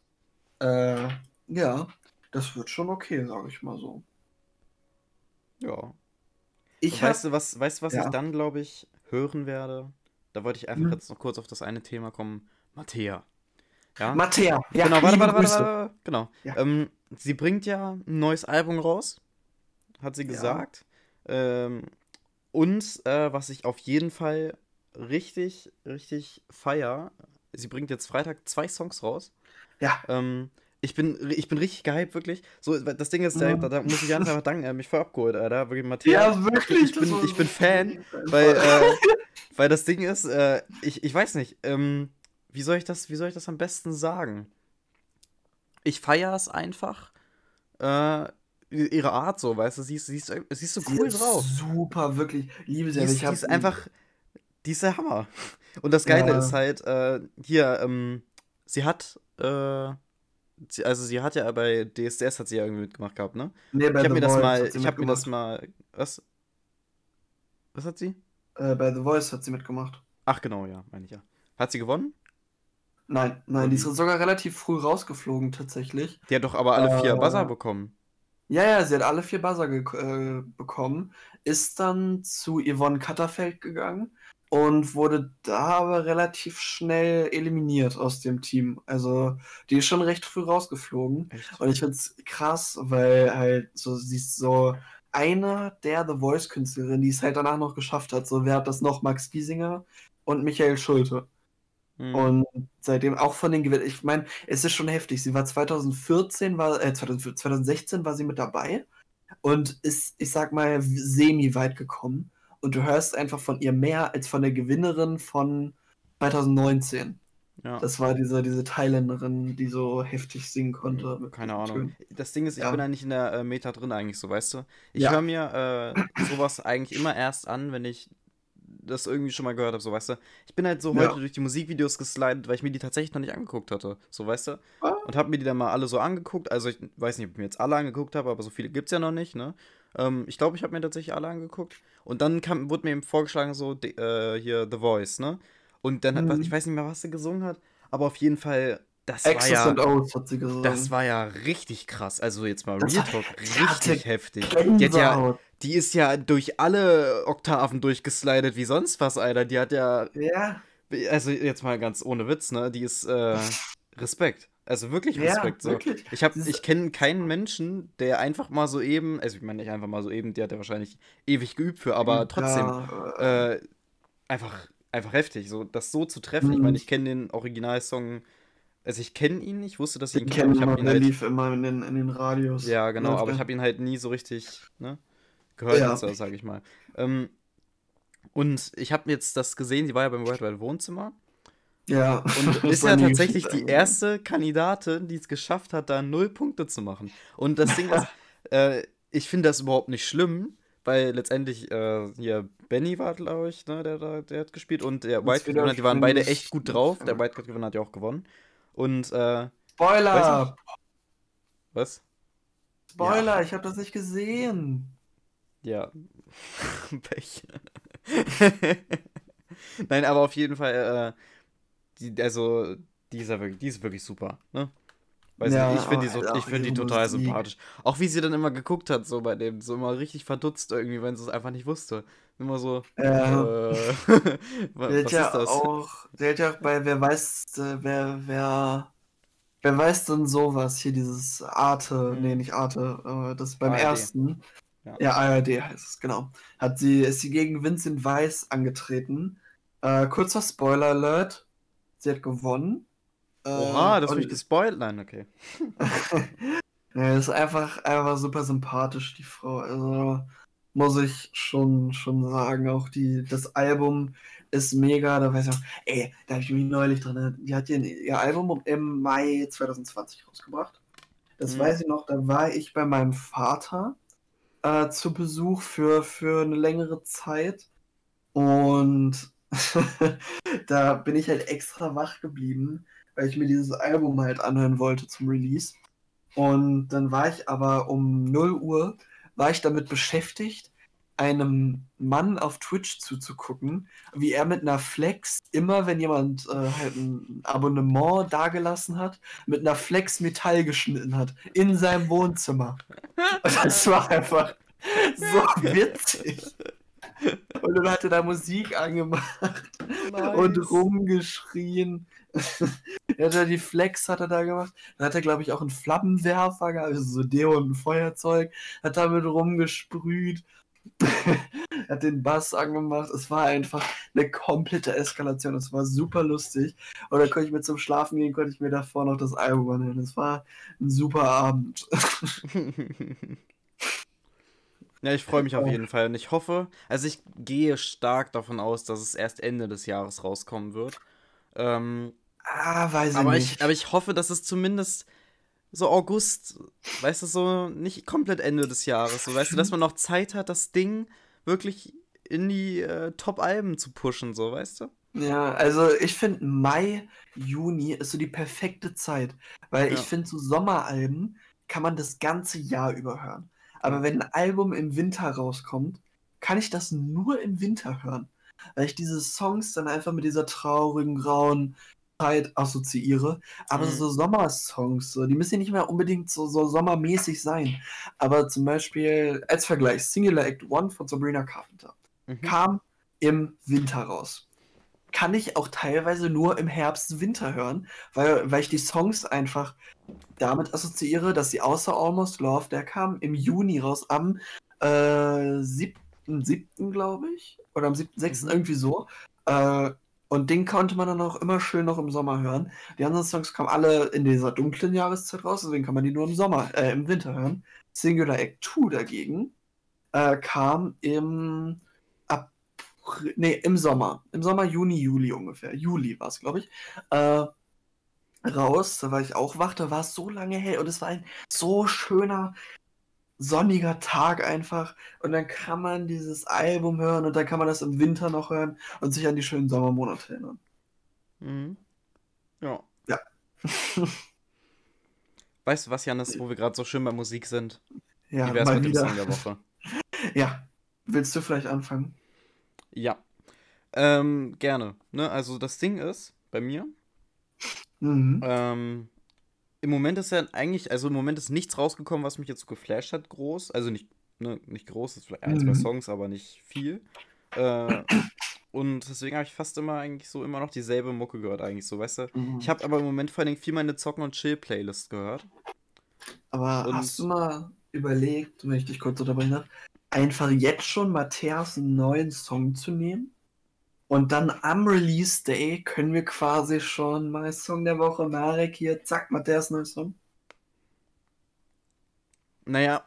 äh, ja, das wird schon okay, sage ich mal so. Ja. Ich weißt du, was, weißt, was ja. ich dann, glaube ich, hören werde. Da wollte ich einfach hm. jetzt noch kurz auf das eine Thema kommen. Mattea. Ja? Mattea, ja. Genau, warte, warte, warte, warte, Genau. Ja. Ähm, sie bringt ja ein neues Album raus, hat sie gesagt. Ja. Ähm, und äh, was ich auf jeden Fall richtig, richtig feier, sie bringt jetzt Freitag zwei Songs raus. Ja. Ähm, ich bin, ich bin richtig gehypt, wirklich. So, das Ding ist, da, da muss ich ganz einfach danken, er hat mich voll abgeholt, Alter. Wirklich, Matthias. Ja, wirklich. Ich bin, ich bin Fan, weil, äh, weil das Ding ist, äh, ich, ich weiß nicht, ähm, wie soll ich das, wie soll ich das am besten sagen? Ich feiere es einfach, äh, ihre Art so, weißt du, sie ist, sie ist, sie ist so cool sie drauf. Super, wirklich. Liebe sie. Die ist, die ist einfach, die ist der Hammer. Und das Geile ja. ist halt, äh, hier, ähm, sie hat, äh, also sie hat ja bei DSDS hat sie ja irgendwie mitgemacht gehabt, ne? Nee, bei ich habe mir das mal, ich habe mir das mal, was? Was hat sie? Äh, bei The Voice hat sie mitgemacht. Ach genau, ja, meine ich ja. Hat sie gewonnen? Nein, nein, die ist sogar relativ früh rausgeflogen tatsächlich. Die hat doch aber alle vier äh, Buzzer bekommen. Ja, ja, sie hat alle vier Buzzer äh, bekommen, ist dann zu Yvonne Katterfeld gegangen und wurde da aber relativ schnell eliminiert aus dem Team. Also die ist schon recht früh rausgeflogen. Echt? Und ich finde es krass, weil halt so, sie ist so eine der The Voice-Künstlerinnen, die es halt danach noch geschafft hat. So, wer hat das noch? Max Giesinger und Michael Schulte. Mhm. Und seitdem auch von den Gewinnen. Ich meine, es ist schon heftig. Sie war 2014, war, äh, 2016 war sie mit dabei und ist, ich sag mal, semi weit gekommen. Und du hörst einfach von ihr mehr als von der Gewinnerin von 2019. Ja. Das war diese, diese Thailänderin, die so heftig singen konnte. Keine Ahnung. Das Ding ist, ich ja. bin eigentlich in der äh, Meta drin eigentlich so, weißt du? Ich ja. höre mir äh, sowas eigentlich immer erst an, wenn ich das irgendwie schon mal gehört habe, so weißt du. Ich bin halt so heute durch die Musikvideos geslidet, weil ich mir die tatsächlich noch nicht angeguckt hatte, so weißt du. Und habe mir die dann mal alle so angeguckt. Also ich weiß nicht, ob ich mir jetzt alle angeguckt habe, aber so viele gibt es ja noch nicht, ne? Ähm, ich glaube, ich habe mir tatsächlich alle angeguckt. Und dann kam, wurde mir eben vorgeschlagen, so äh, hier The Voice, ne? Und dann hat, mhm. ich weiß nicht mehr, was sie gesungen hat, aber auf jeden Fall, das Access war ja. And Oath hat sie gesungen. Das war ja richtig krass. Also jetzt mal Real Talk, richtig heftig. Die, hat ja, die ist ja durch alle Oktaven durchgeslidet wie sonst was, Alter. Die hat ja. Ja. Also jetzt mal ganz ohne Witz, ne? Die ist äh, Respekt. Also wirklich Respekt. Ja, so. wirklich. Ich, ich kenne keinen Menschen, der einfach mal so eben, also ich meine nicht einfach mal so eben, der hat ja wahrscheinlich ewig geübt für, aber trotzdem ja. äh, einfach einfach heftig, so das so zu treffen. Mhm. Ich meine, ich kenne den Originalsong, also ich kenne ihn, ich wusste, dass ich ihn kenne. Ich habe ihn halt, lief immer in den, in den Radios. Ja, genau, aber ich habe ihn halt nie so richtig ne, gehört, ja. so, sage ich mal. Ähm, und ich habe jetzt das gesehen, sie war ja beim World Wide Wohnzimmer. Ja. Und ist ja tatsächlich die erste Kandidatin, die es geschafft hat, da null Punkte zu machen. Und das Ding ist, äh, ich finde das überhaupt nicht schlimm, weil letztendlich äh, hier Benny war, glaube ich, ne, der, der hat gespielt und der White Gewinner, die waren beide echt gut drauf. Der White Gewinner hat ja auch gewonnen. Und äh, Spoiler! Was? Spoiler, ja. ich habe das nicht gesehen. Ja. Pech. Nein, aber auf jeden Fall, äh, die, also, die ist, ja wirklich, die ist wirklich super, ne? Weiß ja, nicht, ich finde die, so, ich find die total Musik. sympathisch. Auch wie sie dann immer geguckt hat, so bei dem, so immer richtig verdutzt irgendwie, wenn sie es einfach nicht wusste. Immer so. Ja. Äh, was der ist ja das? Auch, der hat ja auch bei Wer weiß, äh, wer, wer, wer weiß denn sowas? Hier dieses Arte, hm. nee, nicht Arte, äh, das beim ARD. ersten. Ja. ja, ARD heißt es, genau. Hat sie, ist sie gegen Vincent Weiss angetreten. Äh, kurzer Spoiler Alert. Sie hat gewonnen. Oha, das habe ich gespoilt. Nein, okay. ja, ist einfach, einfach super sympathisch, die Frau. Also muss ich schon, schon sagen, auch die, das Album ist mega. Da weiß ich auch, ey, da habe ich mich neulich dran. Die hat ihr, ihr Album im Mai 2020 rausgebracht. Das mhm. weiß ich noch, da war ich bei meinem Vater äh, zu Besuch für, für eine längere Zeit. Und da bin ich halt extra wach geblieben, weil ich mir dieses Album halt anhören wollte zum Release. Und dann war ich aber um 0 Uhr, war ich damit beschäftigt, einem Mann auf Twitch zuzugucken, wie er mit einer Flex, immer wenn jemand äh, halt ein Abonnement dagelassen hat, mit einer Flex Metall geschnitten hat, in seinem Wohnzimmer. Und das war einfach so witzig. Und dann hat er da Musik angemacht nice. und rumgeschrien. er hat ja die Flex hat er da gemacht. Dann hat er, glaube ich, auch einen Flammenwerfer gehabt, also so Deo und ein Feuerzeug, hat damit rumgesprüht. hat den Bass angemacht. Es war einfach eine komplette Eskalation. Es war super lustig. Und dann konnte ich mir zum Schlafen gehen, konnte ich mir davor noch das Album anhören. Es war ein super Abend. Ja, ich freue mich auf jeden Fall und ich hoffe, also ich gehe stark davon aus, dass es erst Ende des Jahres rauskommen wird. Ähm, ah, weiß ich aber nicht. Ich, aber ich hoffe, dass es zumindest so August, weißt du, so nicht komplett Ende des Jahres, so weißt du, dass man noch Zeit hat, das Ding wirklich in die äh, Top-Alben zu pushen, so weißt du? Ja, also ich finde Mai, Juni ist so die perfekte Zeit, weil ja. ich finde so Sommeralben kann man das ganze Jahr über hören. Aber wenn ein Album im Winter rauskommt, kann ich das nur im Winter hören. Weil ich diese Songs dann einfach mit dieser traurigen, grauen Zeit assoziiere. Aber mhm. so Sommersongs, so, die müssen ja nicht mehr unbedingt so, so sommermäßig sein. Aber zum Beispiel als Vergleich, Singular Act One von Sabrina Carpenter mhm. kam im Winter raus. Kann ich auch teilweise nur im Herbst, Winter hören, weil, weil ich die Songs einfach damit assoziiere, dass sie außer Almost Love, der kam im Juni raus, am äh, 7.7., glaube ich, oder am 7.6., mhm. irgendwie so. Äh, Und den konnte man dann auch immer schön noch im Sommer hören. Die anderen Songs kamen alle in dieser dunklen Jahreszeit raus, deswegen kann man die nur im Sommer, äh, im Winter hören. Singular Act 2 dagegen äh, kam im April, nee, im Sommer. Im Sommer, Juni, Juli ungefähr. Juli war es, glaube ich. Äh, raus, da war ich auch wach, da war es so lange hell und es war ein so schöner, sonniger Tag einfach. Und dann kann man dieses Album hören und dann kann man das im Winter noch hören und sich an die schönen Sommermonate erinnern. Mhm. Ja. Ja. Weißt du was, Janis, wo wir gerade so schön bei Musik sind? Ja, Wie wär's mal mit dem wieder. Song der Woche? Ja. Willst du vielleicht anfangen? Ja. Ähm, gerne. Ne? Also das Ding ist, bei mir, Mhm. ähm, im Moment ist ja eigentlich, also im Moment ist nichts rausgekommen, was mich jetzt so geflasht hat, groß. Also nicht, ne, nicht groß, ist vielleicht ein, zwei Mhm. Songs, aber nicht viel. Äh, und deswegen habe ich fast immer eigentlich so immer noch dieselbe Mucke gehört, eigentlich so, weißt du? Mhm. Ich habe aber im Moment vor allen Dingen viel meine Zocken- und Chill-Playlist gehört. Aber Und- hast du mal überlegt, wenn ich dich kurz unterbrechen darf, einfach jetzt schon Matthias einen neuen Song zu nehmen? Und dann am Release Day können wir quasi schon mal Song der Woche, Marek hier, zack, Matthias neuer Song. Naja.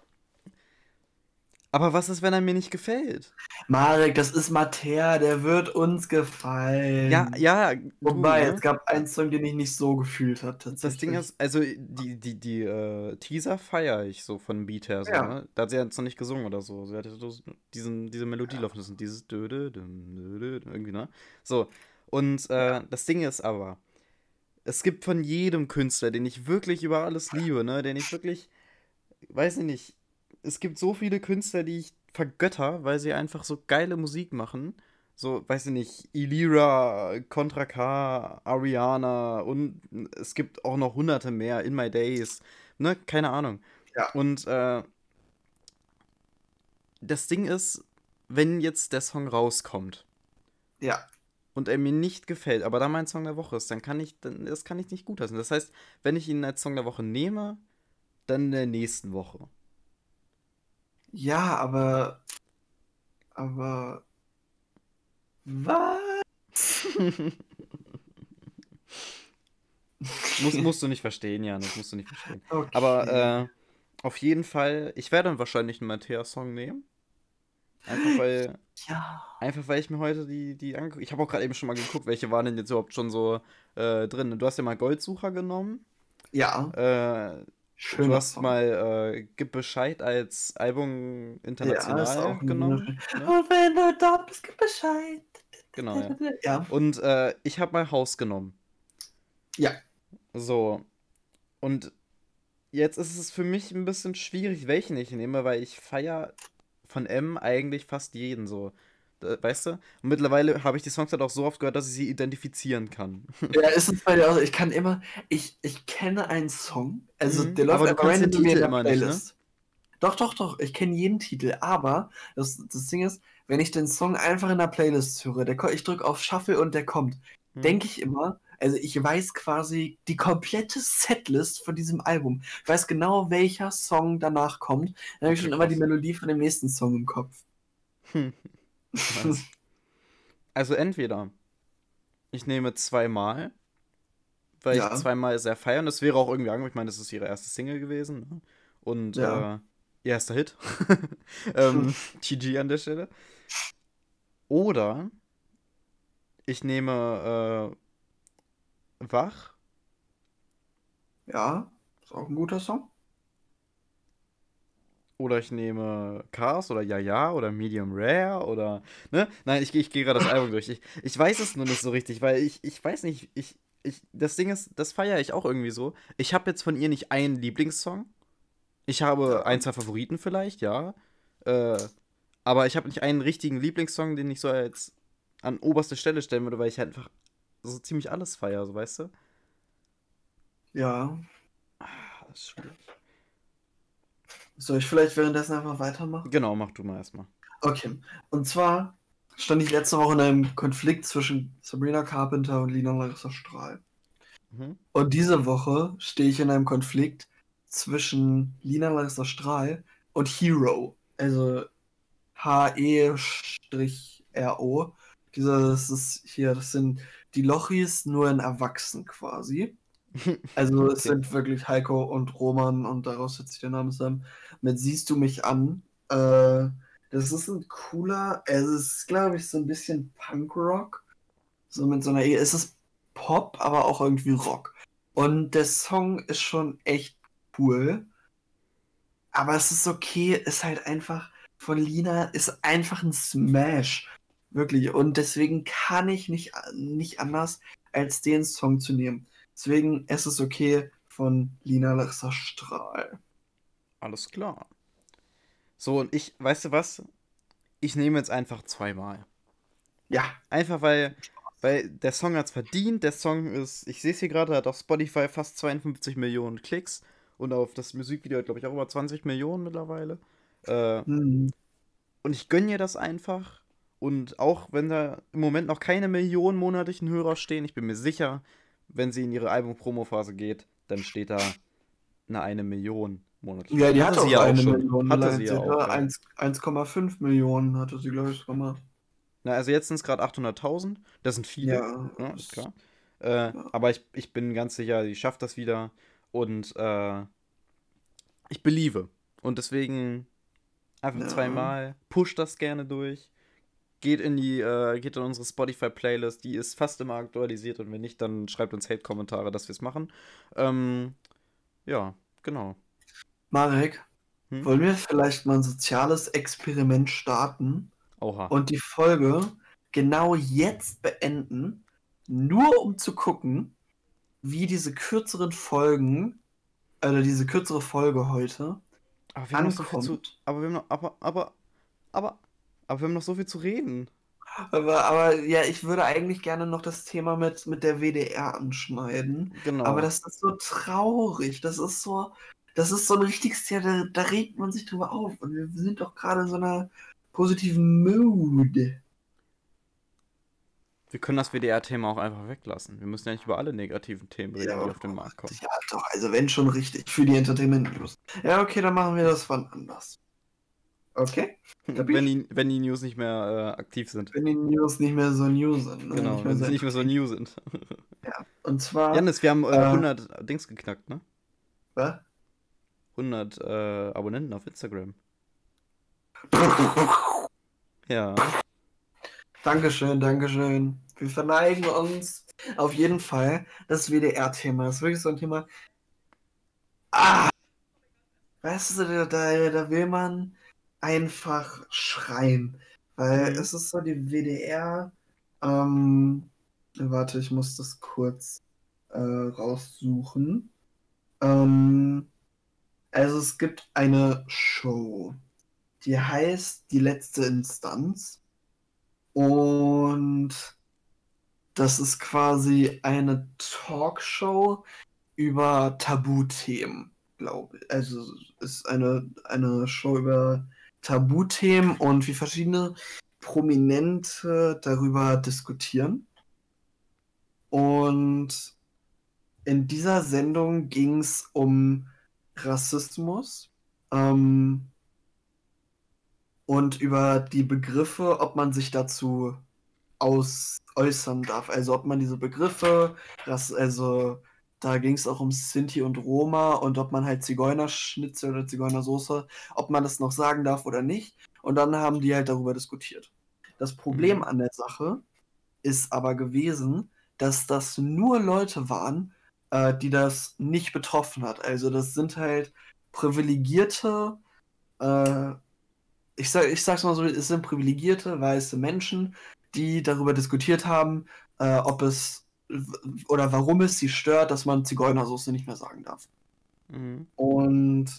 Aber was ist, wenn er mir nicht gefällt? Marek, das ist Mattea, der wird uns gefallen. Ja, ja, du, Wobei, ne? es gab einen Song, den ich nicht so gefühlt habe. Das Ding ist, also die, die, die äh, Teaser feiere ich so von Beat her. So, Ja. ne? Da hat sie ja jetzt noch nicht gesungen oder so. Sie hatte so diesen, diese Melodie laufen lassen. Dieses dö, dö, dö, dö, dö, irgendwie, ne? So. Und äh, das Ding ist aber, es gibt von jedem Künstler, den ich wirklich über alles liebe, ne? Den ich wirklich, weiß ich nicht, es gibt so viele Künstler, die ich vergötter, weil sie einfach so geile Musik machen. So, weiß ich nicht, Ilira, Contra K, Ariana und es gibt auch noch hunderte mehr, In My Days, ne, keine Ahnung. Ja. Und äh, das Ding ist, wenn jetzt der Song rauskommt Ja, und er mir nicht gefällt, aber da mein Song der Woche ist, dann kann ich, dann, das kann ich nicht gut heißen. Das heißt, wenn ich ihn als Song der Woche nehme, dann in der nächsten Woche. Ja, aber. Aber. Was? Muss, musst du nicht verstehen, Jan, das musst du nicht verstehen. Okay. Aber äh, auf jeden Fall, ich werde dann wahrscheinlich einen Matthäus-Song nehmen. Einfach weil, Ja. einfach weil ich mir heute die, die angeguckt Ich habe auch gerade eben schon mal geguckt, welche waren denn jetzt überhaupt schon so äh, drin. Du hast ja mal Goldsucher genommen. Ja. Äh, Schön. du hast mal äh, Gib Bescheid als Album international genommen. Ne? Und wenn du da bist, gib Bescheid. Genau, ja. Ja. Und äh, ich habe mal Haus genommen. Ja. So. Und jetzt ist es für mich ein bisschen schwierig, welchen ich nehme, weil ich feier von M eigentlich fast jeden so. Da- Weißt du? Und mittlerweile habe ich die Songs halt auch so oft gehört, dass ich sie identifizieren kann. Ja, ist es bei dir auch. Ich kann immer, ich, ich kenne einen Song, also Mhm, der läuft aber du random in Titel der ne? Playlist. Doch, doch, doch, ich kenne jeden Titel, aber das, das Ding ist, wenn ich den Song einfach in der Playlist höre, der, ich drücke auf Shuffle und der kommt, Hm. denke ich immer, also ich weiß quasi die komplette Setlist von diesem Album. Ich weiß genau, welcher Song danach kommt. Dann habe ich schon immer die. Melodie von dem nächsten Song im Kopf. Hm. Also entweder ich nehme zweimal, weil Ja. ich zweimal sehr feiern. Das wäre auch irgendwie angenehm. Ich meine, das ist ihre erste Single gewesen. Ne? Und Ja. äh, ihr erster Hit. ähm, GG an der Stelle. Oder ich nehme äh, Wach Ja, ist auch ein guter Song. Oder ich nehme Cars oder Ja Ja oder Medium Rare oder. Ne? Nein, ich, ich gehe gerade das Album durch. Ich, ich weiß es nur nicht so richtig, weil ich, ich weiß nicht, ich, ich, das Ding ist, das feiere ich auch irgendwie so. Ich habe jetzt von ihr nicht einen Lieblingssong. Ich habe ein, zwei Favoriten vielleicht, ja. Äh, aber ich habe nicht einen richtigen Lieblingssong, den ich so als an oberste Stelle stellen würde, weil ich halt einfach so ziemlich alles feiere, so weißt du? Ja. Ah, das ist schwierig. Soll ich vielleicht währenddessen einfach weitermachen? Genau, mach du mal erstmal. Okay. Und zwar stand ich letzte Woche in einem Konflikt zwischen Sabrina Carpenter und Lina Larissa Strahl. Mhm. Und diese Woche stehe ich in einem Konflikt zwischen Lina Larissa Strahl und Hero. Also H-E-R-O. Dieses ist hier, das sind die Lochis nur in Erwachsen quasi. Also es Okay. sind wirklich Heiko und Roman und daraus setzt sich der Name zusammen. Mit Siehst du mich an. Äh, das ist ein cooler, es ist glaube ich so ein bisschen Punkrock. So mit so einer, es ist Pop, aber auch irgendwie Rock. Und der Song ist schon echt cool. Aber es ist okay, ist halt einfach von Lina, ist einfach ein Smash. Wirklich. Und deswegen kann ich nicht, nicht anders, als den Song zu nehmen. Deswegen es ist okay von Lina Larissa Strahl. Alles klar. So, und ich, weißt du was? Ich nehme jetzt einfach zweimal. Ja, Einfach weil, weil der Song hat es verdient. Der Song ist, ich sehe es hier gerade, hat auf Spotify fast 52 Millionen Klicks. Und auf das Musikvideo glaube ich, auch über 20 Millionen mittlerweile. Äh, hm, und ich gönne ihr das einfach. Und auch wenn da im Moment noch keine Millionen monatlichen Hörer stehen, ich bin mir sicher, wenn sie in ihre Album-Promo-Phase geht, dann steht da eine eine Million monatlich. ja, die hatte sie auch ja eine schon. Million. Hatte Hatte sie ja auch. Ja. 1 1,5 Millionen hatte sie, glaube ich, gemacht. Na, also jetzt sind es gerade 800.000. Das sind viele. Ja, Ja, ist klar. Äh, Aber ich, ich bin ganz sicher, sie schafft das wieder. Und äh, ich believe. Und deswegen einfach Ja. zweimal. Pusht das gerne durch. Geht in die, äh, geht in unsere Spotify-Playlist. Die ist fast immer aktualisiert. Und wenn nicht, dann schreibt uns Hate-Kommentare, dass wir es machen. Ähm, ja, genau. Marek, Hm? wollen wir vielleicht mal ein soziales Experiment starten Oha. und die Folge genau jetzt beenden, nur um zu gucken, wie diese kürzeren Folgen, oder diese kürzere Folge heute aber wir haben noch zu. ankommt. Aber wir haben noch. Aber, aber, aber. Aber wir haben noch so viel zu reden. Aber, aber ja, ich würde eigentlich gerne noch das Thema mit, mit der WDR anschneiden. Genau. Aber das ist so traurig. Das ist so, das ist so ein richtiges Thema, da, da regt man sich drüber auf. Und wir sind doch gerade in so einer positiven Mood. Wir können das WDR-Thema auch einfach weglassen. Wir müssen ja nicht über alle negativen Themen reden, die auf den Markt kommen. Ja, doch, also wenn schon richtig. Für die Entertainment News. Ja, okay, dann machen wir das wann anders. Okay? Wenn die, wenn die News nicht mehr äh, aktiv sind. Wenn die News nicht mehr so new sind. Ne? Genau, Nicht wenn sie nicht mehr so new sind. Und zwar. Janis, wir haben äh, Äh. 100 Dings geknackt, ne? Was? 100 äh, Abonnenten auf Instagram. Ja. Dankeschön, Dankeschön. Wir verneigen uns auf jeden Fall das WDR-Thema. Das ist wirklich so ein Thema. Ah! Weißt du, da, da will man einfach schreien. Weil Mhm. es ist so die WDR. Ähm, warte, ich muss das kurz äh, raussuchen. Ähm, also es gibt eine Show, die heißt Die letzte Instanz. Und das ist quasi eine Talkshow über Tabuthemen, glaube ich. Also es ist eine, eine Show über Tabuthemen und wie verschiedene Prominente darüber diskutieren. Und in dieser Sendung ging es um Rassismus. Ähm, und über die Begriffe, ob man sich dazu aus äußern darf. Also ob man diese Begriffe, Rass also da ging es auch um Sinti und Roma und ob man halt Zigeunerschnitzel oder Zigeunersoße, ob man das noch sagen darf oder nicht. Und dann haben die halt darüber diskutiert. Das Problem Mhm. an der Sache ist aber gewesen, dass das nur Leute waren, äh, die das nicht betroffen hat. Also das sind halt privilegierte, äh, ich, sag, ich sag's mal so, es sind privilegierte weiße Menschen, die darüber diskutiert haben, äh, ob es oder warum es sie stört, dass man Zigeunersoße nicht mehr sagen darf. Mhm. Und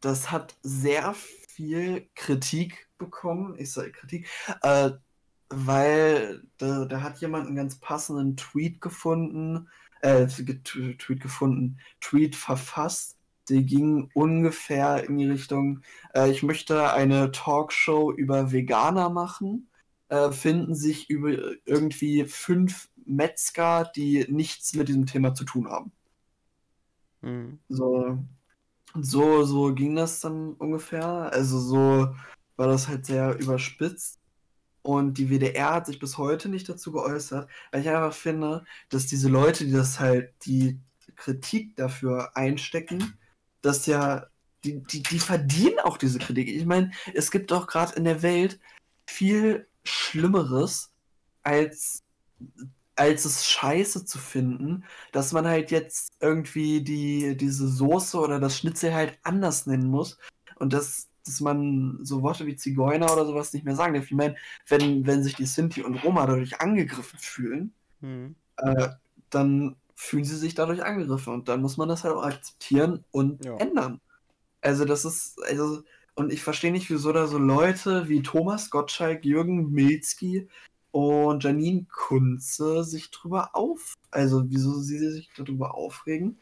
das hat sehr viel Kritik bekommen. Ich sage Kritik, äh, weil da, da hat jemand einen ganz passenden Tweet gefunden, äh, Tweet gefunden, Tweet verfasst. Der ging ungefähr in die Richtung, äh, ich möchte eine Talkshow über Veganer machen. Äh, finden sich über irgendwie fünf Metzger, die nichts mit diesem Thema zu tun haben. Mhm. So, so, so ging das dann ungefähr. Also so war das halt sehr überspitzt. Und die WDR hat sich bis heute nicht dazu geäußert, weil ich einfach finde, dass diese Leute, die das halt, die Kritik dafür einstecken, dass ja, die, die, die verdienen auch diese Kritik. Ich meine, es gibt doch gerade in der Welt viel Schlimmeres, als, als es scheiße zu finden, dass man halt jetzt irgendwie die, diese Soße oder das Schnitzel halt anders nennen muss. Und dass dass man so Worte wie Zigeuner oder sowas nicht mehr sagen darf. Ich meine, wenn, wenn sich die Sinti und Roma dadurch angegriffen fühlen, mhm. äh, dann fühlen sie sich dadurch angegriffen und dann muss man das halt auch akzeptieren und ja. ändern. Also das ist, also, und ich verstehe nicht, wieso da so Leute wie Thomas Gottschalk, Jürgen Milzki und Janine Kunze sich drüber auf, also wieso sie sich darüber aufregen.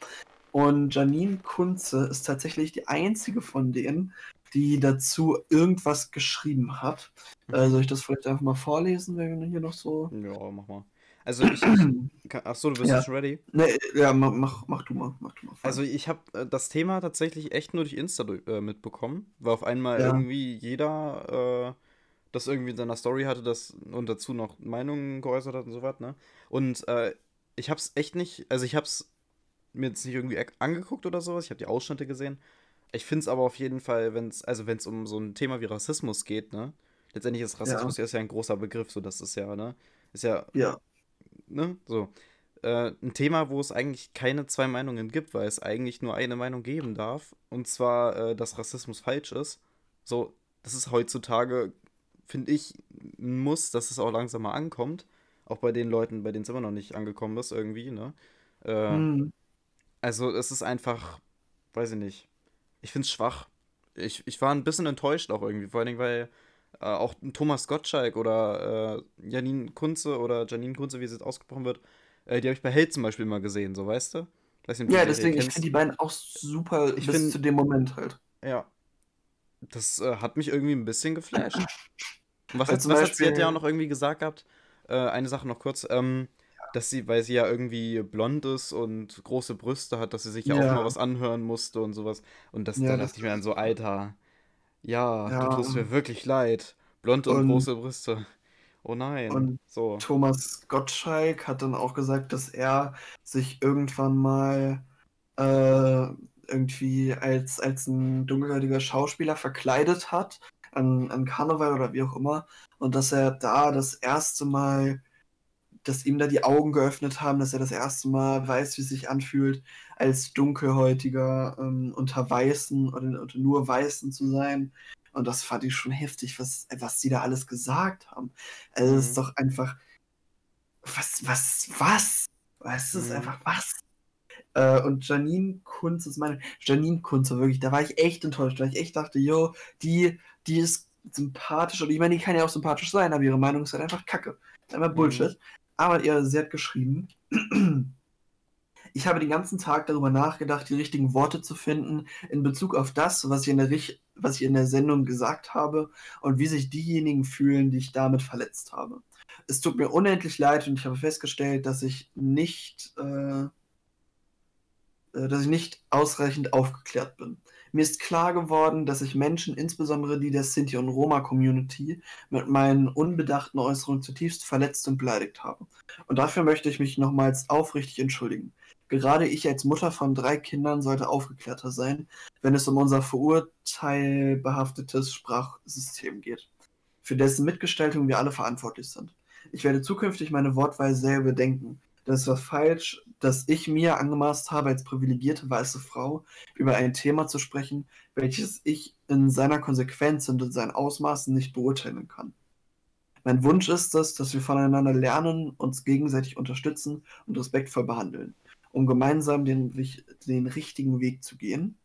Und Janine Kunze ist tatsächlich die einzige von denen, die dazu irgendwas geschrieben hat. Mhm. Äh, soll ich das vielleicht einfach mal vorlesen, wenn wir hier noch so. Ja, mach mal. Also ich. achso, du bist ja. schon ready? Nee, ja, mach, mach du mal. Mach du mal also ich habe äh, das Thema tatsächlich echt nur durch Insta äh, mitbekommen, weil auf einmal ja. irgendwie jeder äh, das irgendwie in seiner Story hatte das und dazu noch Meinungen geäußert hat und so was, ne? Und äh, ich hab's echt nicht, also ich hab's mir jetzt nicht irgendwie angeguckt oder sowas, ich habe die Ausschnitte gesehen, ich finde es aber auf jeden Fall, wenn es, also wenn es um so ein Thema wie Rassismus geht, ne? Letztendlich ist Rassismus ja, ist ja ein großer Begriff, so das ist ja, ne? Ist ja. Ja. Ne? So. Äh, ein Thema, wo es eigentlich keine zwei Meinungen gibt, weil es eigentlich nur eine Meinung geben darf. Und zwar, äh, dass Rassismus falsch ist. So, das ist heutzutage, finde ich, ein Muss, dass es auch langsam mal ankommt. Auch bei den Leuten, bei denen es immer noch nicht angekommen ist, irgendwie, ne? Äh, hm. Also, es ist einfach, weiß ich nicht ich finde es schwach. Ich, ich war ein bisschen enttäuscht auch irgendwie, vor allen Dingen, weil äh, auch Thomas Gottschalk oder äh, Janine Kunze oder Janine Kunze, wie es jetzt ausgesprochen wird, äh, die habe ich bei Hate zum Beispiel mal gesehen, so weißt du? Nicht, ja, deswegen, ich finde die beiden auch super ich bis find, zu dem Moment halt. Ja. Das äh, hat mich irgendwie ein bisschen geflasht. was, hat, was hat sie hat ja auch noch irgendwie gesagt gehabt? Äh, eine Sache noch kurz. Ähm, dass sie, weil sie ja irgendwie blond ist und große Brüste hat, dass sie sich ja, ja. auch mal was anhören musste und sowas. Und das, ja, da dachte ich mir dann so, Alter, ja, ja, du tust mir wirklich leid. Blond und, und große Brüste. Oh nein. Und so. Thomas Gottschalk hat dann auch gesagt, dass er sich irgendwann mal äh, irgendwie als, als ein dunkelhäutiger Schauspieler verkleidet hat an, an Karneval oder wie auch immer. Und dass er da das erste Mal dass ihm da die Augen geöffnet haben, dass er das erste Mal weiß, wie es sich anfühlt, als Dunkelhäutiger ähm, unter Weißen oder unter nur Weißen zu sein. Und das fand ich schon heftig, was, was die da alles gesagt haben. Also, es mhm. ist doch einfach. Was, was, was? Es ist mhm. einfach was? Äh, und Janine Kunz ist meine. Janine Kunz, wirklich, da war ich echt enttäuscht, weil ich echt dachte, yo, die, die ist sympathisch. Und ich meine, die kann ja auch sympathisch sein, aber ihre Meinung ist halt einfach kacke. Einfach mhm. Bullshit. Mhm. Aber ihr, sie hat geschrieben, ich habe den ganzen Tag darüber nachgedacht, die richtigen Worte zu finden in Bezug auf das, was ich in der, was ich in der Sendung gesagt habe und wie sich diejenigen fühlen, die ich damit verletzt habe. Es tut mir unendlich leid und ich habe festgestellt, dass ich nicht, äh dass ich nicht ausreichend aufgeklärt bin. Mir ist klar geworden, dass ich Menschen, insbesondere die der Sinti- und Roma-Community, mit meinen unbedachten Äußerungen zutiefst verletzt und beleidigt habe. Und dafür möchte ich mich nochmals aufrichtig entschuldigen. Gerade ich als Mutter von drei Kindern sollte aufgeklärter sein, wenn es um unser verurteilbehaftetes Sprachsystem geht, für dessen Mitgestaltung wir alle verantwortlich sind. Ich werde zukünftig meine Wortweise sehr überdenken das war falsch, dass ich mir angemaßt habe, als privilegierte weiße Frau über ein Thema zu sprechen, welches ich in seiner Konsequenz und in seinen Ausmaßen nicht beurteilen kann. Mein Wunsch ist es, dass wir voneinander lernen, uns gegenseitig unterstützen und respektvoll behandeln, um gemeinsam den, den richtigen Weg zu gehen.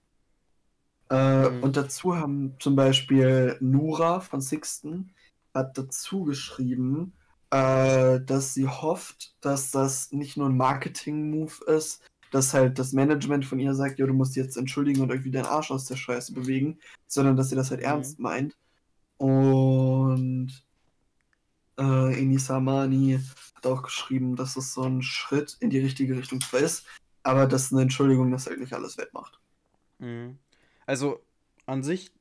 Äh, mhm. Und dazu haben zum Beispiel Nura von Sixten hat dazu geschrieben, äh, dass sie hofft, dass das nicht nur ein Marketing-Move ist, dass halt das Management von ihr sagt, ja, du musst jetzt entschuldigen und irgendwie deinen Arsch aus der Scheiße bewegen, sondern dass sie das halt mhm. ernst meint. Und äh, Enisa Mani hat auch geschrieben, dass es so ein Schritt in die richtige Richtung zwar ist, aber dass eine Entschuldigung das halt nicht alles wettmacht. Mhm. Also an sich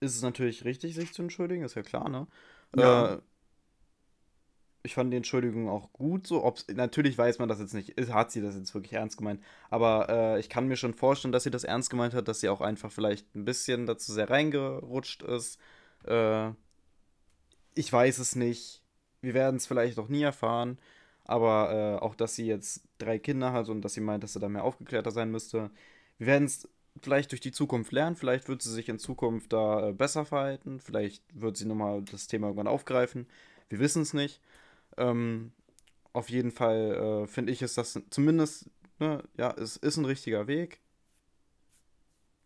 ist es natürlich richtig, sich zu entschuldigen, ist ja klar, ne? Ja. Äh, ich fand die Entschuldigung auch gut so. Ob's, natürlich weiß man das jetzt nicht, hat sie das jetzt wirklich ernst gemeint. Aber äh, ich kann mir schon vorstellen, dass sie das ernst gemeint hat, dass sie auch einfach vielleicht ein bisschen dazu sehr reingerutscht ist. Äh, ich weiß es nicht. Wir werden es vielleicht auch nie erfahren. Aber äh, auch, dass sie jetzt drei Kinder hat und dass sie meint, dass sie da mehr aufgeklärter sein müsste. Wir werden es vielleicht durch die Zukunft lernen. Vielleicht wird sie sich in Zukunft da äh, besser verhalten. Vielleicht wird sie nochmal das Thema irgendwann aufgreifen. Wir wissen es nicht. Ähm, auf jeden Fall äh, finde ich, ist das zumindest, ne, ja, es ist ein richtiger Weg.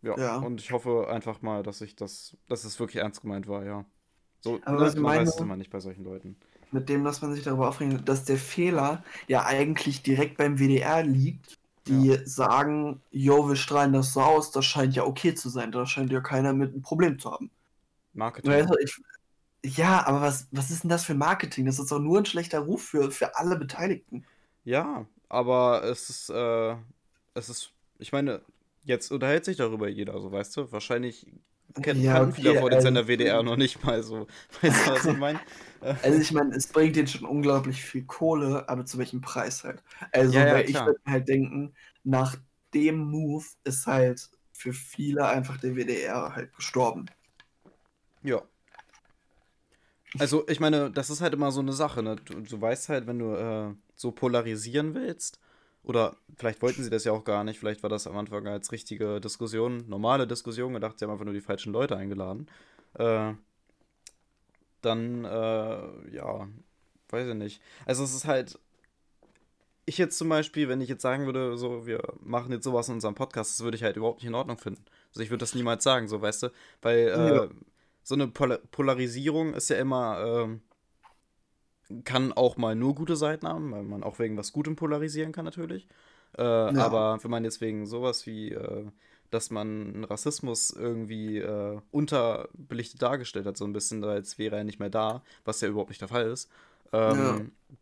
Ja, ja, und ich hoffe einfach mal, dass ich das, dass es wirklich ernst gemeint war, ja. So, Aber das, man weiß es immer nicht bei solchen Leuten. Mit dem, dass man sich darüber aufregt, dass der Fehler ja eigentlich direkt beim WDR liegt, die ja. sagen, jo, wir strahlen das so aus, das scheint ja okay zu sein, da scheint ja keiner mit einem Problem zu haben. Marketing. Ich, ja, aber was, was ist denn das für Marketing? Das ist doch nur ein schlechter Ruf für, für alle Beteiligten. Ja, aber es ist, äh, es ist, ich meine, jetzt unterhält sich darüber jeder, so weißt du. Wahrscheinlich kennen ja, okay, viele vor den Sender also, WDR noch nicht mal so. Weißt du, was ich meine? also ich meine, es bringt denen schon unglaublich viel Kohle, aber zu welchem Preis halt? Also, ja, ja, ich würde halt denken, nach dem Move ist halt für viele einfach der WDR halt gestorben. Ja, also, ich meine, das ist halt immer so eine Sache, ne? Du, du weißt halt, wenn du äh, so polarisieren willst, oder vielleicht wollten sie das ja auch gar nicht, vielleicht war das am Anfang als richtige Diskussion, normale Diskussion gedacht, sie haben einfach nur die falschen Leute eingeladen. Äh, dann, äh, ja, weiß ich nicht. Also, es ist halt. Ich jetzt zum Beispiel, wenn ich jetzt sagen würde, so, wir machen jetzt sowas in unserem Podcast, das würde ich halt überhaupt nicht in Ordnung finden. Also, ich würde das niemals sagen, so, weißt du, weil. Äh, ja so eine Pol Polarisierung ist ja immer, ähm, kann auch mal nur gute Seiten haben, weil man auch wegen was Gutem polarisieren kann natürlich. Äh, ja. Aber wenn man jetzt wegen sowas wie, äh, dass man Rassismus irgendwie äh, unterbelichtet dargestellt hat, so ein bisschen, als wäre er nicht mehr da, was ja überhaupt nicht der Fall ist, ähm, ja.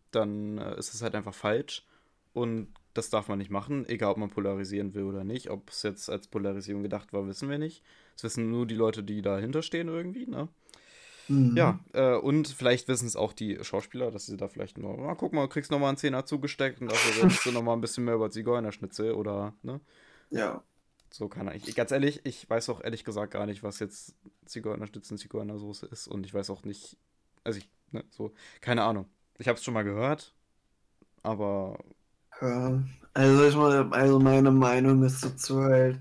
dann äh, ist es halt einfach falsch. Und das darf man nicht machen, egal ob man polarisieren will oder nicht. Ob es jetzt als Polarisierung gedacht war, wissen wir nicht. Das wissen nur die Leute, die dahinter stehen irgendwie, ne? Mhm. Ja, äh, und vielleicht wissen es auch die Schauspieler, dass sie da vielleicht nur, na, guck mal, du kriegst nochmal einen Zehner zugesteckt und dafür redest du nochmal ein bisschen mehr über Zigeunerschnitzel oder, ne? Ja. So kann ich. Ganz ehrlich, ich weiß auch ehrlich gesagt gar nicht, was jetzt Zigeunerschnitzel, Zigeunersoße ist und ich weiß auch nicht, also ich, ne, so, keine Ahnung. Ich habe es schon mal gehört, aber ja, also ich meine, also meine Meinung ist dazu halt,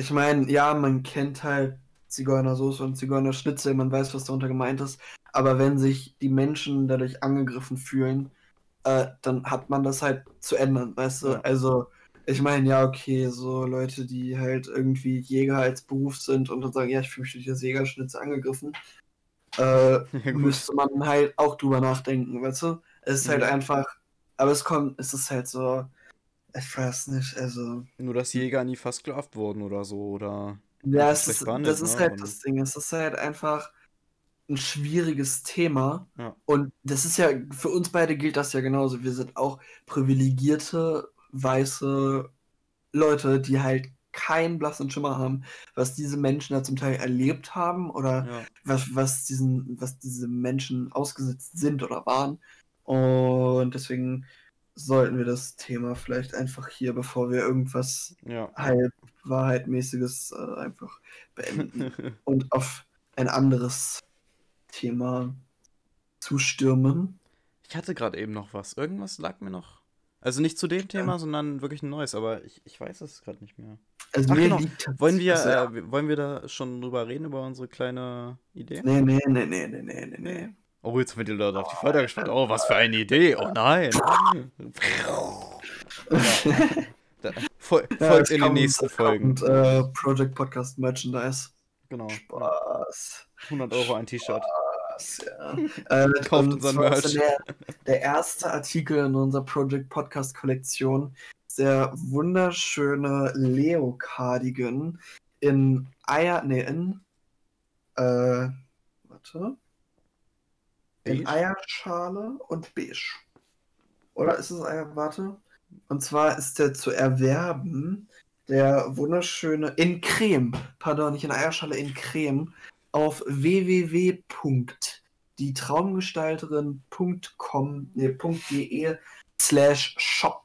ich meine, ja, man kennt halt Zigeunersoße und Zigeunerschnitzel, man weiß, was darunter gemeint ist, aber wenn sich die Menschen dadurch angegriffen fühlen, äh, dann hat man das halt zu ändern, weißt du? Ja. Also, ich meine, ja, okay, so Leute, die halt irgendwie Jäger als Beruf sind und dann sagen, ja, ich fühle mich durch das Jägerschnitzel angegriffen, äh, ja, müsste man halt auch drüber nachdenken, weißt du? Es ist halt einfach aber es kommt, es ist halt so, ich weiß nicht, also. Nur, dass Jäger nie versklavt wurden oder so, oder. Ja, es ist, das ist ne? halt Und das Ding. Es ist halt einfach ein schwieriges Thema. Ja. Und das ist ja, für uns beide gilt das ja genauso. Wir sind auch privilegierte, weiße Leute, die halt keinen blassen Schimmer haben, was diese Menschen da zum Teil erlebt haben oder ja. was, was, diesen, was diese Menschen ausgesetzt sind oder waren. Und deswegen sollten wir das Thema vielleicht einfach hier, bevor wir irgendwas ja. halb Wahrheitmäßiges äh, einfach beenden und auf ein anderes Thema zustürmen. Ich hatte gerade eben noch was. Irgendwas lag mir noch. Also nicht zu dem Thema, ja. sondern wirklich ein neues, aber ich, ich weiß es gerade nicht mehr. Also Ach, mir genau. wollen wir, äh, wollen wir da schon drüber reden, über unsere kleine Idee? Nee, nee, nee, nee, nee, nee, nee. Oh, jetzt wird die Leute auf die Folter gespannt. Oh, was für eine Idee. Oh nein. ja. Fol ja, folgt in den nächsten Folgen. Und äh, Project Podcast Merchandise. Genau. Spaß. 100 Euro ein T-Shirt. Ja. äh, Kauft unseren Merch. Der, der erste Artikel in unserer Project Podcast Kollektion ist der wunderschöne Leo Cardigan in Eier, nee, in, äh, warte, in Eierschale und beige. Oder ist es Eier? Warte. Und zwar ist der zu erwerben, der wunderschöne, in Creme, pardon, nicht in Eierschale, in Creme, auf www.dieeierschale.de. die Traumgestalterin.com, nee, .de slash shop.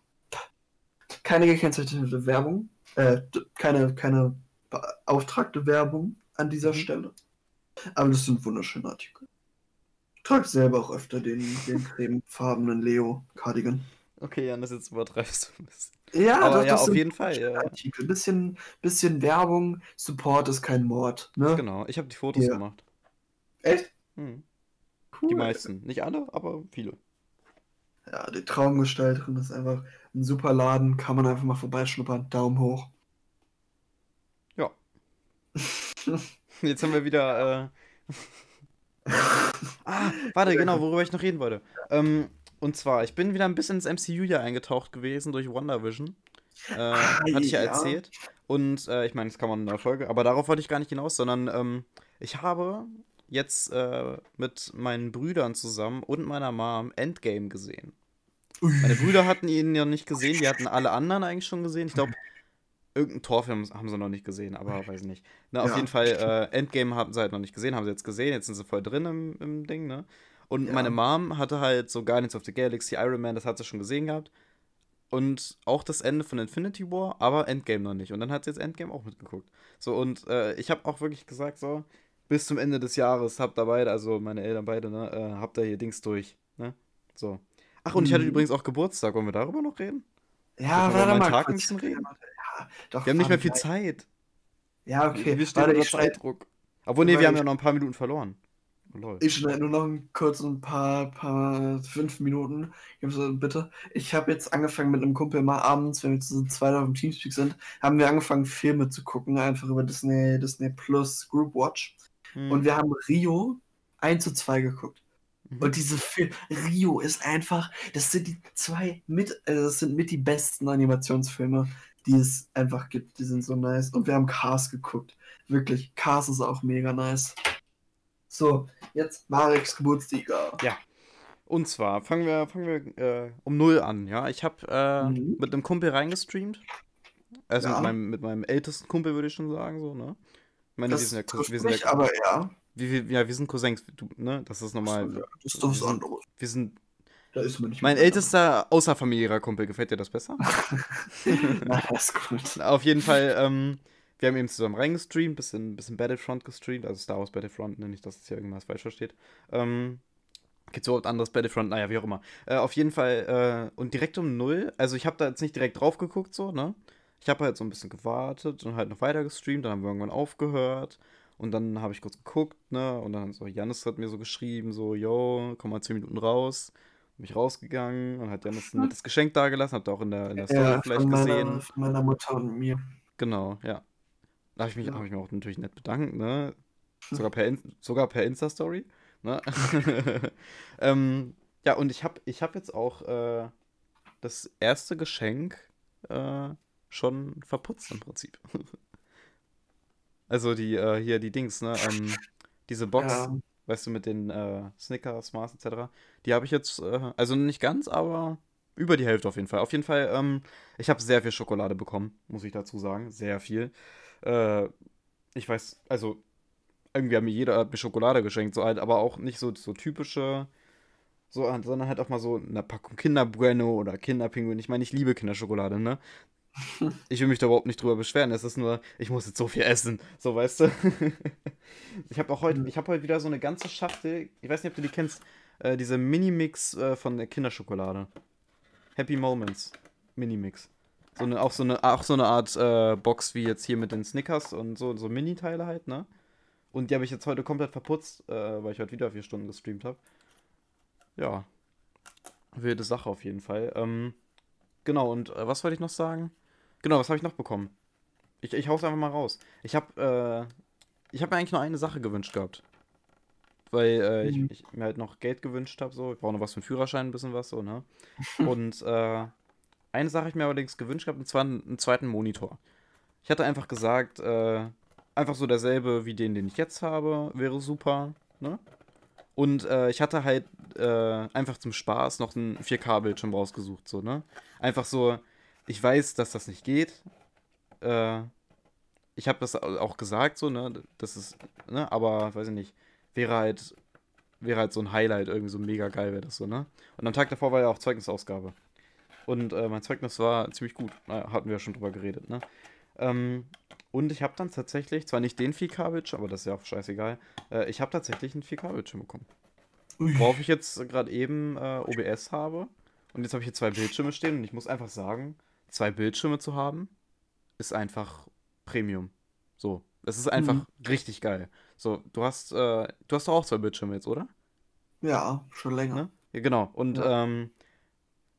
Keine gekennzeichnete Werbung, äh, keine, keine beauftragte Werbung an dieser mhm. Stelle. Aber das sind wunderschöne Artikel. Trage selber auch öfter den, den cremefarbenen Leo-Cardigan. Okay, Jan, das jetzt übertreibst du ein bisschen. Ja, Aber doch, ja, auf jeden Fall. Ja. Artikel. Bisschen, bisschen Werbung, Support ist kein Mord. Ne? Genau, ich habe die Fotos ja. gemacht. Echt? Hm. Cool. Die meisten. Nicht alle, aber viele. Ja, die Traumgestalterin ist einfach ein super Laden. Kann man einfach mal vorbeischnuppern. Daumen hoch. Ja. Jetzt haben wir wieder. Äh... ah, warte, genau, worüber ich noch reden wollte. Ähm, und zwar, ich bin wieder ein bisschen ins MCU ja eingetaucht gewesen durch WandaVision. Äh, ah, hatte ich ja, ja. erzählt. Und äh, ich meine, das kann man in der Folge, aber darauf wollte ich gar nicht hinaus, sondern ähm, ich habe jetzt äh, mit meinen Brüdern zusammen und meiner Mom Endgame gesehen. Meine Brüder hatten ihn ja nicht gesehen, die hatten alle anderen eigentlich schon gesehen. Ich glaube, irgendeinen Torfilm haben sie noch nicht gesehen, aber weiß nicht. Na, auf ja. jeden Fall, äh, Endgame haben sie halt noch nicht gesehen, haben sie jetzt gesehen, jetzt sind sie voll drin im, im Ding, ne? Und ja. meine Mom hatte halt so Guardians of the Galaxy, Iron Man, das hat sie schon gesehen gehabt. Und auch das Ende von Infinity War, aber Endgame noch nicht. Und dann hat sie jetzt Endgame auch mitgeguckt. So, und äh, ich habe auch wirklich gesagt, so, bis zum Ende des Jahres habt ihr beide, also meine Eltern beide, ne, äh, habt ihr hier Dings durch, ne? So. Ach, und mhm. ich hatte mhm. übrigens auch Geburtstag. Wollen wir darüber noch reden? Ja, warte mal. Tag ein bisschen reden? Doch, wir haben nicht mehr viel Zeit. Ja, okay. Wir stehen unter Zeitdruck. Obwohl, nee, wir haben ja noch ein paar Minuten verloren. Lol. Ich schneide nur noch kurz ein paar, paar fünf Minuten. Bitte. Ich habe jetzt angefangen mit einem Kumpel mal abends, wenn wir zu zweit auf dem Teamspeak sind, haben wir angefangen, Filme zu gucken, einfach über Disney, Disney Plus Group Watch. Hm. Und wir haben Rio 1 zu 2 geguckt. Mhm. Und diese Film, Rio ist einfach, das sind die zwei mit, äh, das sind mit die besten Animationsfilme, die es einfach gibt. Die sind so nice. Und wir haben Cars geguckt. Wirklich, Cars ist auch mega nice. So, jetzt Mareks Geburtstiger. Ja. Und zwar fangen wir, fangen wir äh, um null an, ja. Ich habe äh, mhm. mit einem Kumpel reingestreamt. Also ja. mit, meinem, mit meinem ältesten Kumpel, würde ich schon sagen, so, ne? Ich meine, das wir sind ja, wir sind ja, aber ja. Wie, wie, ja, wir sind Cousins, du, ne? Das ist normal. Das ist doch was anderes. Wir sind. Da ist man nicht mein ältester außerfamiliärer Kumpel, gefällt dir das besser? Na, das ist gut. Auf jeden Fall, ähm, wir haben eben zusammen reingestreamt, bisschen, bisschen Battlefront gestreamt, also Star Wars Battlefront, ne, nicht, dass es hier irgendwas falsch versteht. Ähm, Gibt es überhaupt anderes Battlefront? Naja, wie auch immer. Äh, auf jeden Fall, äh, und direkt um null, also ich habe da jetzt nicht direkt drauf geguckt, so, ne? Ich habe halt so ein bisschen gewartet und halt noch weiter gestreamt, dann haben wir irgendwann aufgehört. Und dann habe ich kurz geguckt, ne? Und dann so, Janis hat mir so geschrieben, so, yo, komm mal 10 Minuten raus. Bin ich rausgegangen und hat Janis ein nettes Geschenk dagelassen, habt ihr auch in der, in der Story ja, vielleicht meiner, gesehen. Von meiner Mutter und mir. Genau, ja. Da habe ich, mich, ja. hab ich mich auch natürlich nett bedankt, ne? Sogar per, sogar per Insta-Story. Ne? ähm, ja, und ich habe ich hab jetzt auch äh, das erste Geschenk äh, schon verputzt im Prinzip. also die, äh, hier die Dings, ne? Ähm, diese Box, ja. Weißt du, mit den äh, Snickers, Mars etc. Die habe ich jetzt, äh, also nicht ganz, aber über die Hälfte auf jeden Fall. Auf jeden Fall, ähm, ich habe sehr viel Schokolade bekommen, muss ich dazu sagen. Sehr viel. Äh, ich weiß, also irgendwie hat mir jeder hat mir Schokolade geschenkt, so halt, aber auch nicht so, so typische, so, sondern halt auch mal so eine Packung Kinderbueno oder Kinderpinguin. Ich meine, ich liebe Kinderschokolade, ne? Ich will mich da überhaupt nicht drüber beschweren. Es ist nur, ich muss jetzt so viel essen. So, weißt du? ich habe auch heute, ich habe heute wieder so eine ganze Schachtel. Ich weiß nicht, ob du die kennst. Äh, diese Minimix äh, von der Kinderschokolade. Happy Moments. Minimix. So eine, auch, so eine, auch so eine Art äh, Box wie jetzt hier mit den Snickers und so, so Mini-Teile halt, ne? Und die habe ich jetzt heute komplett verputzt, äh, weil ich heute wieder vier Stunden gestreamt habe. Ja. Wilde Sache auf jeden Fall. Ähm, genau, und äh, was wollte ich noch sagen? Genau, was habe ich noch bekommen? Ich, ich hau's einfach mal raus. Ich habe äh, ich habe mir eigentlich nur eine Sache gewünscht gehabt. Weil äh, mhm. ich, ich, mir halt noch Geld gewünscht habe, so. Ich brauche noch was für einen Führerschein, ein bisschen was, so, ne? Und äh, eine Sache ich mir allerdings gewünscht gehabt, und zwar einen, zweiten Monitor. Ich hatte einfach gesagt, äh, einfach so derselbe wie den, den ich jetzt habe, wäre super, ne? Und äh, ich hatte halt äh, einfach zum Spaß noch einen 4K-Bildschirm rausgesucht, so, ne? Einfach so, ich weiß, dass das nicht geht. Äh, ich habe das auch gesagt, so, ne, das ist, ne, aber weiß ich nicht, wäre halt, wäre halt so ein Highlight, irgendwie so mega geil wäre das so, ne? Und am Tag davor war ja auch Zeugnisausgabe. Und äh, mein Zeugnis war ziemlich gut. Naja, hatten wir ja schon drüber geredet, ne? Ähm, und ich habe dann tatsächlich, zwar nicht den 4K-Bildschirm, aber das ist ja auch scheißegal, äh, ich habe tatsächlich einen 4K-Bildschirm bekommen. Ui. Worauf ich jetzt gerade eben äh, OBS habe. Und jetzt habe ich hier zwei Bildschirme stehen und ich muss einfach sagen, zwei Bildschirme zu haben, ist einfach Premium. So. Es ist einfach mhm. richtig geil. So, du hast, äh, du hast doch auch zwei Bildschirme jetzt, oder? Ja, schon länger. Ne? Ja, genau. Und ja. ähm,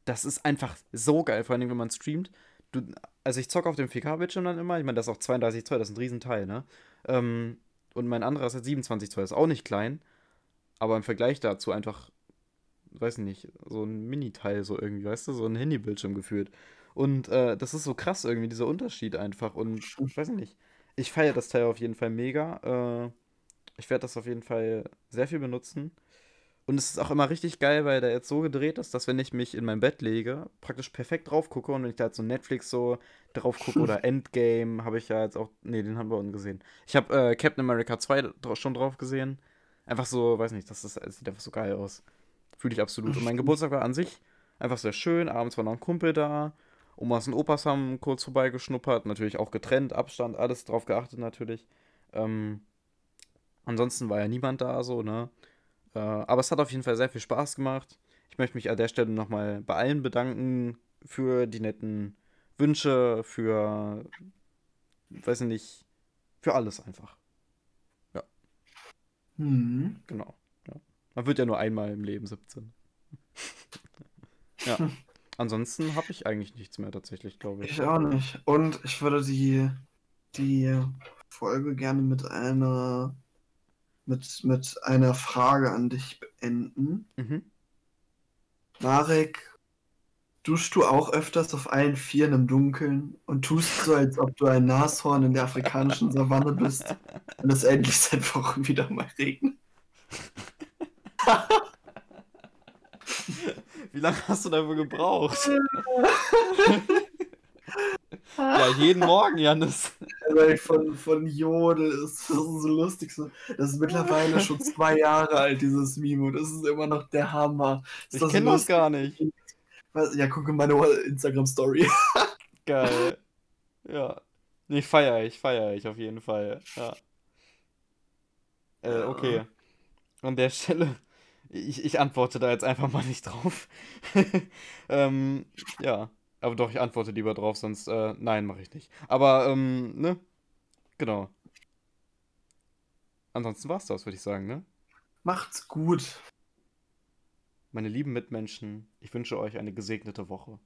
das ist einfach so geil, vor allem wenn man streamt. Du, also ich zocke auf dem 4K-Bildschirm dann immer, ich meine, das ist auch 32 Zoll, das ist ein Riesenteil, ne? Ähm, und mein anderer ist halt 27 Zoll, ist auch nicht klein, aber im Vergleich dazu einfach, weiß nicht, so ein Mini-Teil so irgendwie, weißt du, so ein Handybildschirm gefühlt. Und äh, das ist so krass irgendwie, dieser Unterschied einfach. Und ich weiß nicht, ich feiere das Teil auf jeden Fall mega. Äh, ich werde das auf jeden Fall sehr viel benutzen. Und es ist auch immer richtig geil, weil der jetzt so gedreht ist, dass wenn ich mich in mein Bett lege, praktisch perfekt drauf gucke und wenn ich da jetzt so Netflix so drauf gucke oder Endgame, habe ich ja jetzt auch, nee, den haben wir unten gesehen. Ich habe äh, Captain America 2 schon drauf gesehen. Einfach so, weiß nicht, das, ist, das sieht einfach so geil aus. Fühle ich absolut. Und mein Geburtstag war an sich einfach sehr schön. Abends war noch ein Kumpel da. Omas und Opas haben kurz vorbeigeschnuppert. Natürlich auch getrennt, Abstand, alles drauf geachtet natürlich. Ähm, ansonsten war ja niemand da, so, ne? Äh, aber es hat auf jeden Fall sehr viel Spaß gemacht. Ich möchte mich an der Stelle nochmal bei allen bedanken für die netten Wünsche, für, weiß ich nicht, für alles einfach. Ja. Mhm. Genau. Ja. Man wird ja nur einmal im Leben 17. ja. Ansonsten habe ich eigentlich nichts mehr tatsächlich, glaube ich. Ich auch nicht. Und ich würde die, die Folge gerne mit einer mit, mit einer Frage an dich beenden. Mhm. Marek, duschst du auch öfters auf allen Vieren im Dunkeln und tust so, als ob du ein Nashorn in der afrikanischen Savanne bist und es endlich seit Wochen wieder mal regnet? Wie lange hast du dafür gebraucht? ja, jeden Morgen, Janis. Weil von, von Jodel ist das so lustig. So. Das ist mittlerweile schon zwei Jahre alt, dieses Mimo. Das ist immer noch der Hammer. Ist ich kenne das gar nicht. Ja, gucke meine Instagram-Story. Geil. Ja. Nee, feier ich, feier ich auf jeden Fall. Ja. Äh, okay. An der Stelle ich, ich antworte da jetzt einfach mal nicht drauf. ähm, ja. Aber doch, ich antworte lieber drauf, sonst, äh, nein, mache ich nicht. Aber, ähm, ne? Genau. Ansonsten war's das, würde ich sagen, ne? Macht's gut. Meine lieben Mitmenschen, ich wünsche euch eine gesegnete Woche.